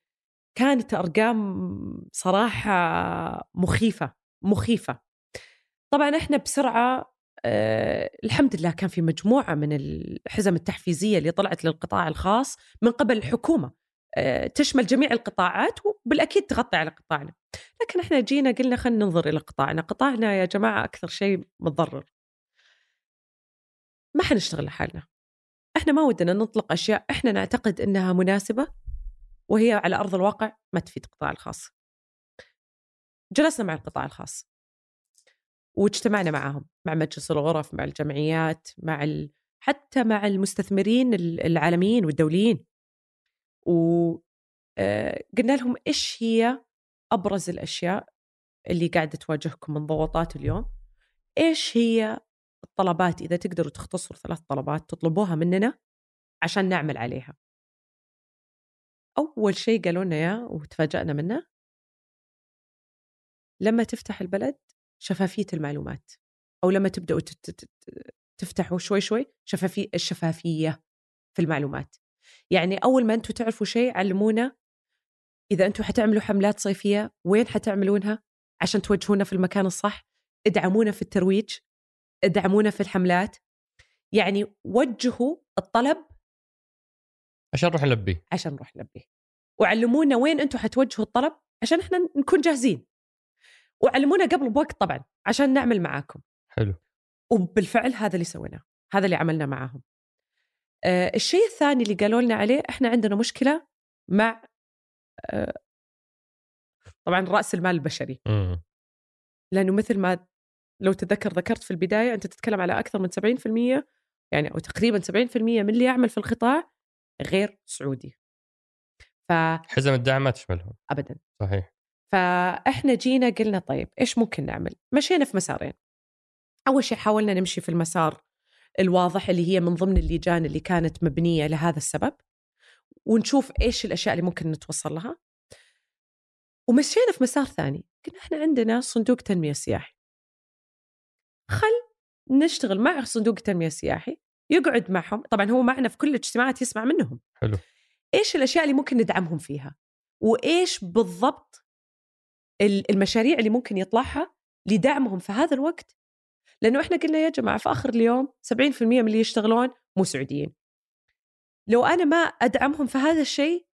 كانت أرقام صراحة مخيفة مخيفة. طبعا إحنا بسرعة أه الحمد لله كان في مجموعة من الحزم التحفيزية اللي طلعت للقطاع الخاص من قبل الحكومة. تشمل جميع القطاعات وبالأكيد تغطي على قطاعنا. لكن إحنا جينا قلنا خلينا ننظر إلى قطاعنا. قطاعنا يا جماعة أكثر شيء متضرر. ما حنشتغل لحالنا. إحنا ما ودنا نطلق أشياء إحنا نعتقد أنها مناسبة وهي على أرض الواقع ما تفيد القطاع الخاص. جلسنا مع القطاع الخاص واجتمعنا معهم مع مجلس الغرف مع الجمعيات مع ال... حتى مع المستثمرين العالميين والدوليين. وقلنا آه، لهم إيش هي أبرز الأشياء اللي قاعدة تواجهكم من ضغوطات اليوم؟ إيش هي الطلبات؟ إذا تقدروا تختصروا ثلاث طلبات تطلبوها مننا عشان نعمل عليها. أول شيء قالوا لنا إياه وتفاجأنا منه. لما تفتح البلد شفافية المعلومات أو لما تبدأوا تفتحوا شوي شوي شفافية الشفافية في المعلومات. يعني أول ما أنتم تعرفوا شيء علمونا إذا أنتم حتعملوا حملات صيفية وين حتعملونها؟ عشان توجهونا في المكان الصح ادعمونا في الترويج ادعمونا في الحملات. يعني وجهوا الطلب عشان نروح نلبيه عشان نروح نلبيه وعلمونا وين أنتم حتوجهوا الطلب عشان إحنا نكون جاهزين. وعلمونا قبل بوقت طبعا عشان نعمل معاكم. حلو. وبالفعل هذا اللي سويناه هذا اللي عملنا معاهم. الشيء الثاني اللي قالوا لنا عليه إحنا عندنا مشكلة مع آه طبعا رأس المال البشري. لأنه مثل ما لو تذكر ذكرت في البداية أنت تتكلم على أكثر من 70% يعني أو تقريبا 70% من اللي يعمل في القطاع غير سعودي. ف حزم الدعم ما تشملهم. ابدا. صحيح. فإحنا جينا قلنا طيب إيش ممكن نعمل؟ مشينا في مسارين. أول شيء حاولنا نمشي في المسار الواضح اللي هي من ضمن اللجان اللي كانت مبنية لهذا السبب ونشوف إيش الأشياء اللي ممكن نتوصل لها. ومشينا في مسار ثاني. قلنا إحنا عندنا صندوق تنمية سياحي. خل نشتغل مع صندوق التنميه السياحي يقعد معهم. طبعا هو معنا في كل الاجتماعات يسمع منهم. حلو. إيش الأشياء اللي ممكن ندعمهم فيها؟ وإيش بالضبط المشاريع اللي ممكن يطلعها لدعمهم في هذا الوقت لأنه إحنا قلنا يا جماعة في آخر اليوم 70% من اللي يشتغلون مو سعوديين. لو أنا ما أدعمهم في هذا الشيء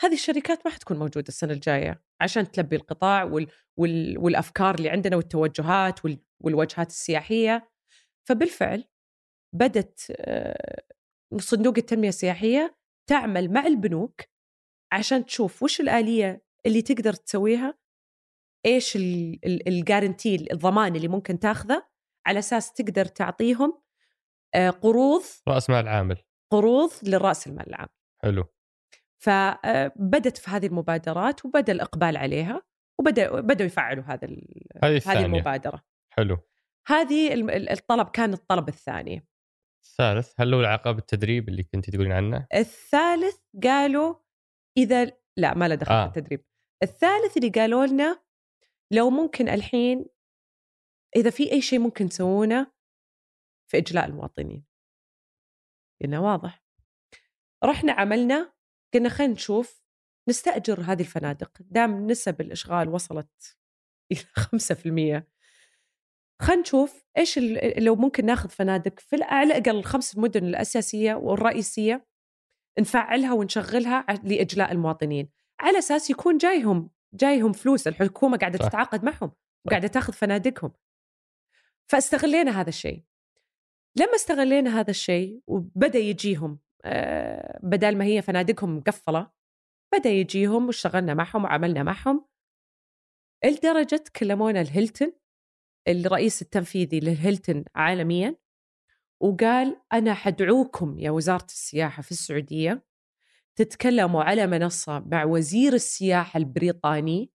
هذه الشركات ما حتكون موجودة السنة الجاية عشان تلبي القطاع وال وال والأفكار اللي عندنا والتوجهات وال والوجهات السياحية. فبالفعل بدت آه، صندوق التنمية السياحية تعمل مع البنوك عشان تشوف وش الآلية اللي تقدر تسويها إيش الجارنتي الضمان اللي ممكن تاخذه على أساس تقدر تعطيهم آه، قروض رأس مال عامل. قروض للراس المال العام. حلو. فبدت في هذه المبادرات وبدأ الإقبال عليها وبدأ بدأوا يفعلوا هذا هذه, هذه المبادرة. حلو. هذه الطلب كان الطلب الثاني. الثالث هل له علاقه بالتدريب اللي كنت تقولين عنه؟ الثالث قالوا إذا لا ما له دخل آه. بالتدريب الثالث اللي قالوا لنا لو ممكن الحين إذا في أي شيء ممكن تسوونه في إجلاء المواطنين. قلنا واضح. رحنا عملنا قلنا خلينا نشوف نستأجر هذه الفنادق. دام نسب الإشغال وصلت إلى 5% خلينا نشوف إيش لو ممكن ناخذ فنادق في على الأقل الخمس المدن الأساسية والرئيسية نفعلها ونشغلها لإجلاء المواطنين. على أساس يكون جايهم جايهم فلوس الحكومة قاعدة صح. تتعاقد معهم وقاعده تاخذ فنادقهم. فاستغلينا هذا الشيء. لما استغلينا هذا الشيء وبدأ يجيهم آه، بدل ما هي فنادقهم مقفلة بدأ يجيهم واشتغلنا معهم وعملنا معهم لدرجة كلمونا الهيلتون الرئيس التنفيذي للهيلتون عالميا وقال أنا حدعوكم يا وزارة السياحة في السعودية تتكلموا على منصة مع وزير السياحة البريطاني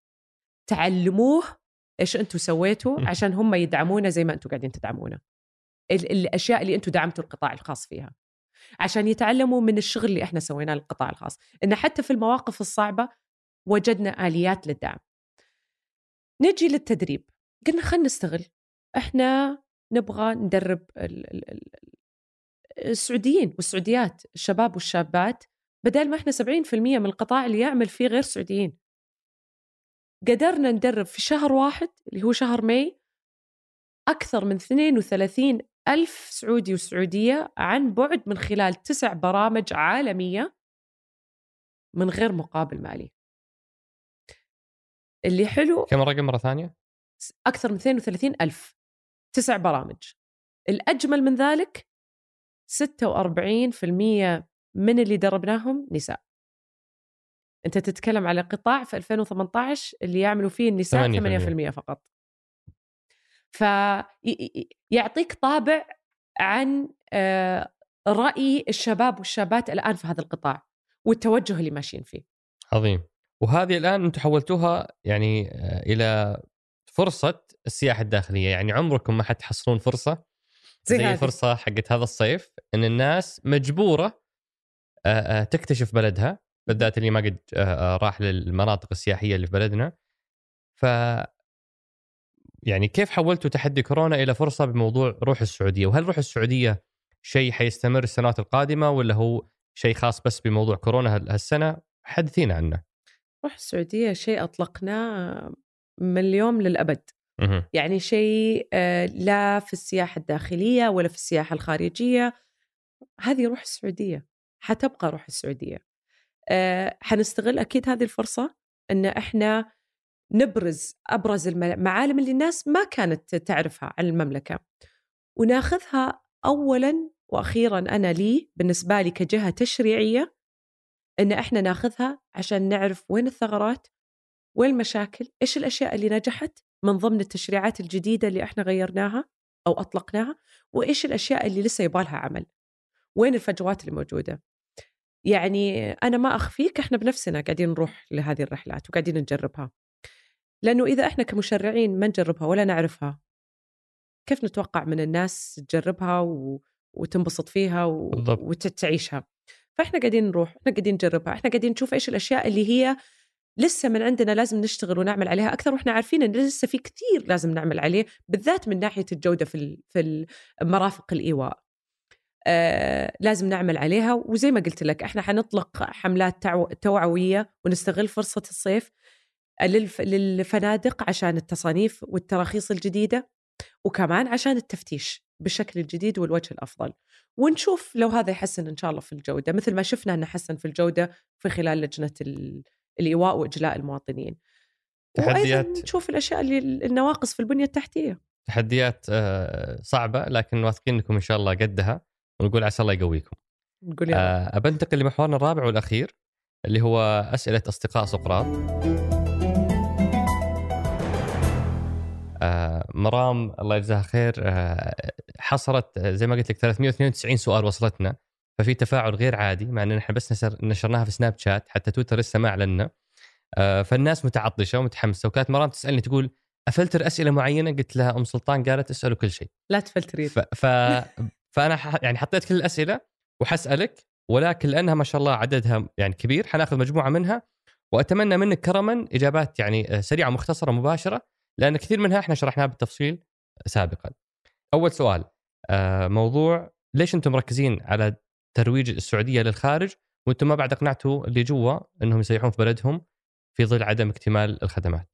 تعلموه إيش أنتم سويتوا عشان هم يدعمونا زي ما أنتم قاعدين تدعمونا. الأشياء اللي أنتم دعمتوا القطاع الخاص فيها. عشان يتعلموا من الشغل اللي إحنا سويناه للقطاع الخاص. إن حتى في المواقف الصعبة وجدنا آليات للدعم. نجي للتدريب. قلنا خلينا نستغل. إحنا نبغى ندرب السعوديين والسعوديات الشباب والشابات. بدل ما إحنا 70% من القطاع اللي يعمل فيه غير سعوديين. قدرنا ندرب في شهر واحد اللي هو شهر ماي أكثر من 32 ألف سعودي وسعودية عن بعد من خلال تسع برامج عالمية من غير مقابل مالي. اللي حلو كم رقم مرة ثانية؟ أكثر من 32 ألف. تسع برامج. الأجمل من ذلك 46% من اللي دربناهم نساء. أنت تتكلم على قطاع في 2018 اللي يعملوا فيه النساء 8%, 8% فقط. فيعطيك طابع عن آه، رأي الشباب والشابات الآن في هذا القطاع والتوجه اللي ماشيين فيه. عظيم. وهذه الآن أنتم حولتوها يعني آه، إلى فرصة السياحة الداخلية. يعني عمركم ما حتحصلون فرصة. زي, زي الفرصه حقت هذا الصيف إن الناس مجبورة آه، تكتشف بلدها. بالذات اللي ما قد راح للمناطق السياحية اللي في بلدنا. ف يعني كيف حولتوا تحدي كورونا إلى فرصة بموضوع روح السعودية؟ وهل روح السعودية شيء حيستمر السنوات القادمة ولا هو شيء خاص بس بموضوع كورونا هالسنة؟ حدثينا عنه. روح السعودية شيء أطلقناه من اليوم للأبد. يعني شيء آه، لا في السياحة الداخلية ولا في السياحة الخارجية. هذه روح السعودية حتبقى روح السعودية. آه، حنستغل أكيد هذه الفرصة إن إحنا نبرز أبرز المعالم اللي الناس ما كانت تعرفها عن المملكة. وناخذها اولا وأخيرا أنا لي بالنسبة لي كجهة تشريعية إن إحنا ناخذها عشان نعرف وين الثغرات وين المشاكل إيش الأشياء اللي نجحت من ضمن التشريعات الجديدة اللي إحنا غيرناها أو أطلقناها وإيش الأشياء اللي لسه يبالها عمل. وين الفجوات اللي موجوده يعني أنا ما أخفيك إحنا بنفسنا قاعدين نروح لهذه الرحلات وقاعدين نجربها. لأنه إذا إحنا كمشرعين ما نجربها ولا نعرفها كيف نتوقع من الناس تجربها و... وتنبسط فيها و... وتعيشها فإحنا قاعدين نروح إحنا قاعدين نجربها إحنا قاعدين نشوف إيش الأشياء اللي هي لسه من عندنا لازم نشتغل ونعمل عليها أكثر وإحنا عارفين إن لسه في كثير لازم نعمل عليه بالذات من ناحية الجودة في في مرافق الإيواء. آه لازم نعمل عليها. وزي ما قلت لك إحنا حنطلق حملات توعوية ونستغل فرصة الصيف للفنادق عشان التصانيف والتراخيص الجديدة وكمان عشان التفتيش بالشكل الجديد والوجه الأفضل. ونشوف لو هذا يحسن إن شاء الله في الجودة. مثل ما شفنا إنه حسن في الجودة في خلال لجنة الإيواء وإجلاء المواطنين. تحديات نشوف الأشياء اللي النواقص في البنية التحتية. تحديات آه، صعبة لكن واثقين إنكم إن شاء الله قدها. ونقول عسى الله يقويكم. نقول يا أه لمحورنا الرابع والأخير اللي هو أسئلة أصدقاء سقراط آه مرام الله يجزاها خير آه حصرت آه، زي ما قلت لك 392 سؤال وصلتنا ففي تفاعل غير عادي مع إن إحنا بس نشر نشرناها في سناب شات حتى تويتر لسه ما اعلنا آه فالناس متعطشة ومتحمسة وكانت مرام تسألني تقول أفلتر أسئلة معينة؟ قلت لها أم سلطان قالت أسألوا كل شيء. لا تفلترين ف... ف... فأنا ح... يعني حطيت كل الأسئلة وحسألك ولكن لأنها ما شاء الله عددها يعني كبير حناخذ مجموعة منها وأتمنى منك كرما إجابات يعني سريعة مختصرة مباشرة لأن كثير منها إحنا شرحناها بالتفصيل سابقا. أول سؤال آه، موضوع ليش أنتم مركزين على ترويج السعودية للخارج وأنتم ما بعد اقنعتوا اللي جوا إنهم يسيحون في بلدهم في ظل عدم اكتمال الخدمات؟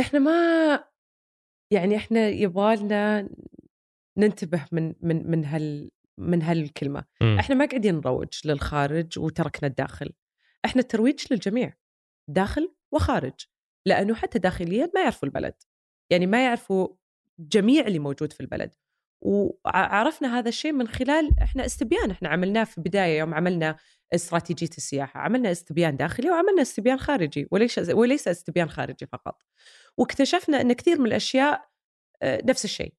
إحنا ما يعني إحنا يبغالنا ننتبه من من من هال من هالكلمة. مم. إحنا ما قاعدين نروج للخارج وتركنا الداخل. إحنا الترويج للجميع داخل وخارج لأنه حتى داخليا ما يعرفوا البلد. يعني ما يعرفوا جميع اللي موجود في البلد. وعرفنا هذا الشيء من خلال إحنا استبيان. إحنا عملناه في بدايه يوم عملنا استراتيجية السياحة. عملنا استبيان داخلي وعملنا استبيان خارجي وليس وليس استبيان خارجي فقط. واكتشفنا إن كثير من الأشياء آه، نفس الشيء.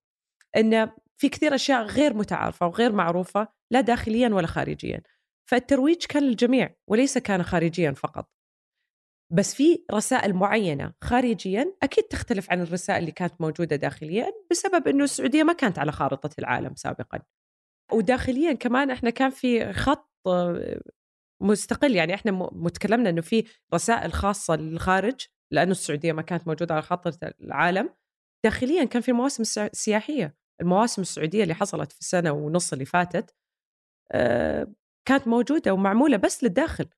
إن في كثير أشياء غير متعارفة وغير معروفة لا داخليا ولا خارجيا. فالترويج كان للجميع وليس كان خارجيا فقط. بس في رسائل معينة خارجيا أكيد تختلف عن الرسائل اللي كانت موجودة داخليا بسبب إنه السعودية ما كانت على خارطة العالم سابقا. وداخليا كمان إحنا كان في خط آه، مستقل. يعني إحنا متكلمنا إنه في رسائل خاصة للخارج لأنه السعودية ما كانت موجودة على خارطه العالم. داخليا كان في مواسم سياحية. المواسم السعودية اللي حصلت في السنة ونص اللي فاتت آه، كانت موجودة ومعمولة بس للداخل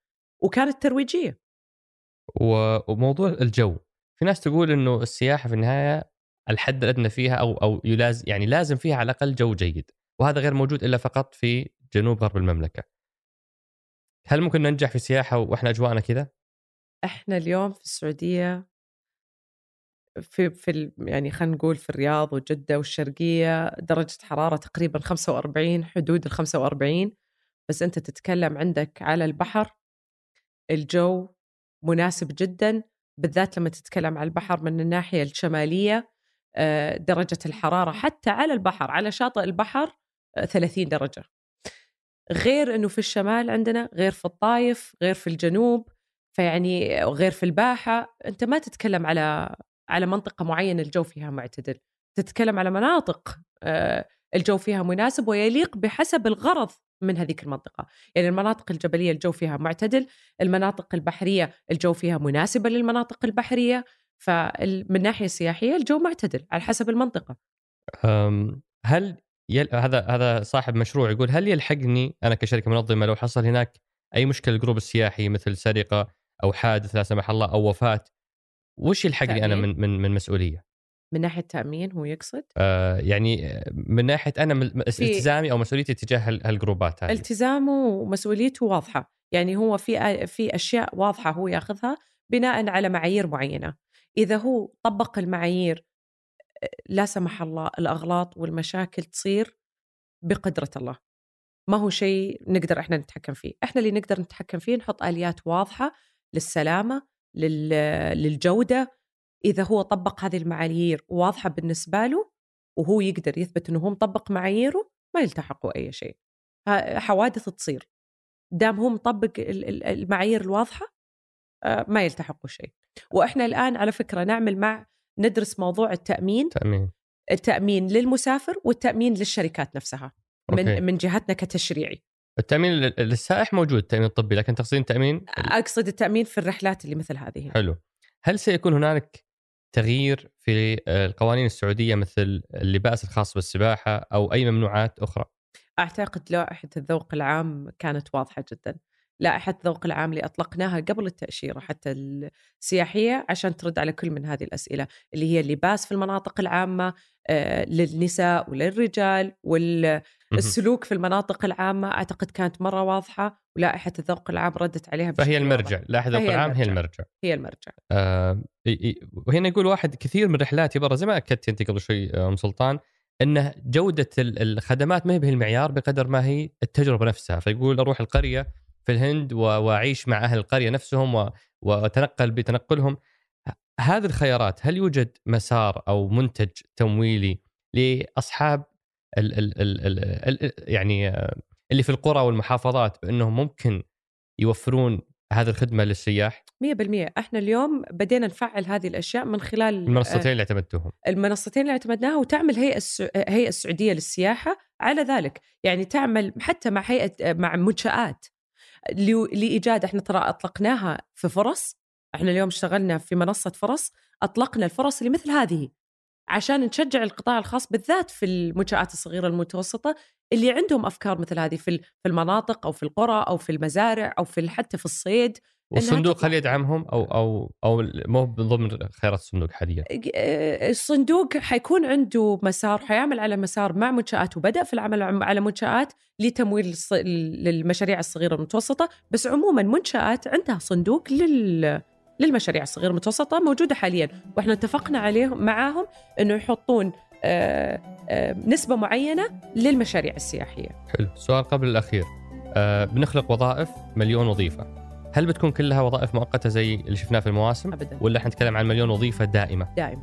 وكانت ترويجية وموضوع الجو في ناس تقول إنه السياحة في النهاية الحد الأدنى فيها أو أو يلاز يعني لازم فيها على الأقل جو جيد وهذا غير موجود إلا فقط في جنوب غرب المملكة. هل ممكن ننجح في السياحة وإحنا أجواءنا كذا؟ إحنا اليوم في السعودية في في يعني خلينا نقول في الرياض وجدة والشرقية درجة حراره تقريبا 45 حدود ال 45 بس أنت تتكلم عندك على البحر الجو مناسب جدا بالذات لما تتكلم على البحر من الناحية الشمالية آه، درجة الحرارة حتى على البحر على شاطئ البحر آه، 30 درجة. غير إنه في الشمال عندنا غير في الطايف غير في الجنوب فيعني غير في الباحة أنت ما تتكلم على على منطقة معينة الجو فيها معتدل. تتكلم على مناطق آه، الجو فيها مناسب ويليق بحسب الغرض من هذيك المنطقة. يعني المناطق الجبلية الجو فيها معتدل المناطق البحرية الجو فيها مناسبة للمناطق البحرية فمن ناحية سياحية الجو معتدل على حسب المنطقة. أم، هل يل... هذا هذا صاحب مشروع يقول هل يلحقني أنا كشركة منظمة لو حصل هناك أي مشكلة الجروب السياحي مثل سرقة أو حادث لا سمح الله أو وفاة وش يلحقني أنا؟ من من من مسؤولية؟ من ناحية تامين هو يقصد؟ آه يعني من ناحية أنا التزامي أو مسؤوليتي تجاه هال- هالجروبات هذه. التزامه ومسؤوليته واضحة. يعني هو في في أشياء واضحة هو ياخذها بناء على معايير معينة. إذا هو طبق المعايير لا سمح الله الأغلاط والمشاكل تصير بقدرة الله. ما هو شيء نقدر إحنا نتحكم فيه. إحنا اللي نقدر نتحكم فيه نحط آليات واضحة للسلامة لل- للجودة إذا هو طبق هذه المعايير واضحة بالنسبة له وهو يقدر يثبت إنه هو مطبق معاييره ما يلتحقوا أي شيء. حوادث تصير. دام هو مطبق ال- ال- المعايير الواضحة آه، ما يلتحقوا شيء. وإحنا الآن على فكرة نعمل مع ندرس موضوع التأمين تأمين. التأمين للمسافر والتأمين للشركات نفسها أوكي. من من جهتنا كتشريعي. التأمين لل- للسائح موجود التأمين الطبي لكن تقصدين تامين أقصد التأمين في الرحلات اللي مثل هذه. حلو. هل سيكون هنالك تغيير في القوانين السعودية مثل اللباس الخاص بالسباحة أو أي ممنوعات أخرى؟ أعتقد لائحة الذوق العام كانت واضحة جدا. لائحة الذوق العام اللي أطلقناها قبل التأشيرة حتى السياحية عشان ترد على كل من هذه الأسئلة اللي هي اللباس في المناطق العامة آه، للنساء وللرجال والسلوك في المناطق العامة أعتقد كانت مرة واضحة ولائحة الذوق العام ردت عليها فهي بشكل المرجع. واضح. لاحظ فهي العام هي المرجع. المرجع. هي المرجع. آه، وهنا يقول واحد كثير من رحلاتي برا زي ما أكدت أنت قبل شوي آه، أم سلطان انه جودة ال- الخدمات ما هي المعيار بقدر ما هي التجربة نفسها. فيقول أروح القرية في الهند وأعيش مع أهل القرية نفسهم وأتنقل بتنقلهم. هذه الخيارات هل يوجد مسار أو منتج تمويلي لأصحاب ال ال ال ال يعني آه، اللي في القرى والمحافظات بأنهم ممكن يوفرون هذه الخدمة للسياح؟ 100% إحنا اليوم بدينا نفعل هذه الأشياء من خلال المنصتين اللي اعتمدتوهم المنصتين اللي اعتمدناها وتعمل هيئة هيئة السعودية للسياحة على ذلك. يعني تعمل حتى مع هيئة مع منشآت لإيجاد. إحنا ترى أطلقناها في فرص. إحنا اليوم اشتغلنا في منصة فرص. أطلقنا الفرص اللي مثل هذه. عشان نشجع القطاع الخاص بالذات في المنشآت الصغيرة المتوسطة اللي عندهم أفكار مثل هذه في في المناطق أو في القرى أو في المزارع أو في حتى في الصيد والصندوق. هل يدعمهم أو أو أو مو من ضمن خيارات الصندوق حاليا آه، الصندوق حيكون عنده مسار حيعمل على مسار مع منشآت وبدأ في العمل عم- على منشآت لتمويل للمشاريع الصغيرة والمتوسطة بس عموما منشآت عندها صندوق لل للمشاريع الصغيرة والمتوسطة موجودة حاليا وإحنا اتفقنا عليهم معاهم إنه يحطون آه، آه، نسبة معينة للمشاريع السياحية. حلو. السؤال قبل الأخير. آه بنخلق وظائف مليون وظيفة. هل بتكون كلها وظائف مؤقتة زي اللي شفناه في المواسم؟ ابدا. ولا حنتكلم عن مليون وظيفة دائمة؟ دائما.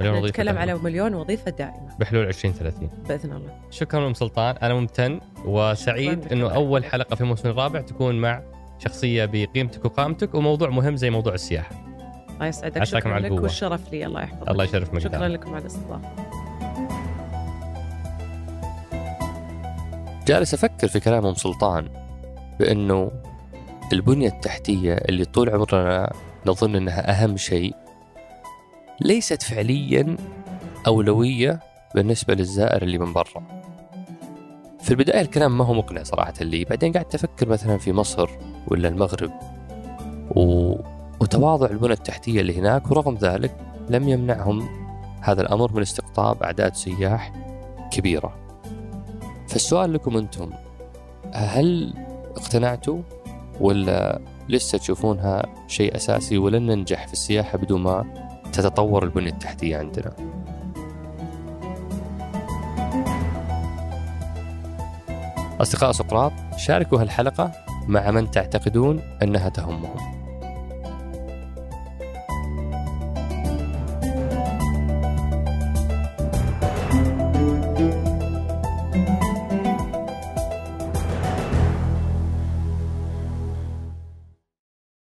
مليون وظيفة نتكلم دائمة. على مليون وظيفة دائمة. بحلول 2030 بإذن الله. شكرا أم سلطان. أنا ممتن وسعيد إنه أول. حلقة في الموسم الرابع تكون مع شخصية بقيمتك وقامتك وموضوع مهم زي موضوع السياحة. الله يسعدك. شكرا على لك القوة. والشرف لي. الله يحفظك. الله يشرف مقدارك. شكرا لكم على الاستضافة. جالس أفكر في كلام أم سلطان بأنه البنية التحتية اللي طول عمرنا نظن أنها أهم شيء ليست فعليا أولوية بالنسبة للزائر اللي من برا. في البداية الكلام ما هو مقنع صراحة لي. بعدين قعدت أفكر مثلا في مصر ولا المغرب. و... وتواضع البنى التحتية اللي هناك ورغم ذلك لم يمنعهم هذا الأمر من استقطاب أعداد سياح كبيرة. فالسؤال لكم أنتم هل اقتنعتوا ولا لسه تشوفونها شيء أساسي ولن ننجح في السياحة بدون ما تتطور البنية التحتية عندنا؟ أصدقاء سقراط شاركوا هالحلقة مع من تعتقدون أنها تهمهم.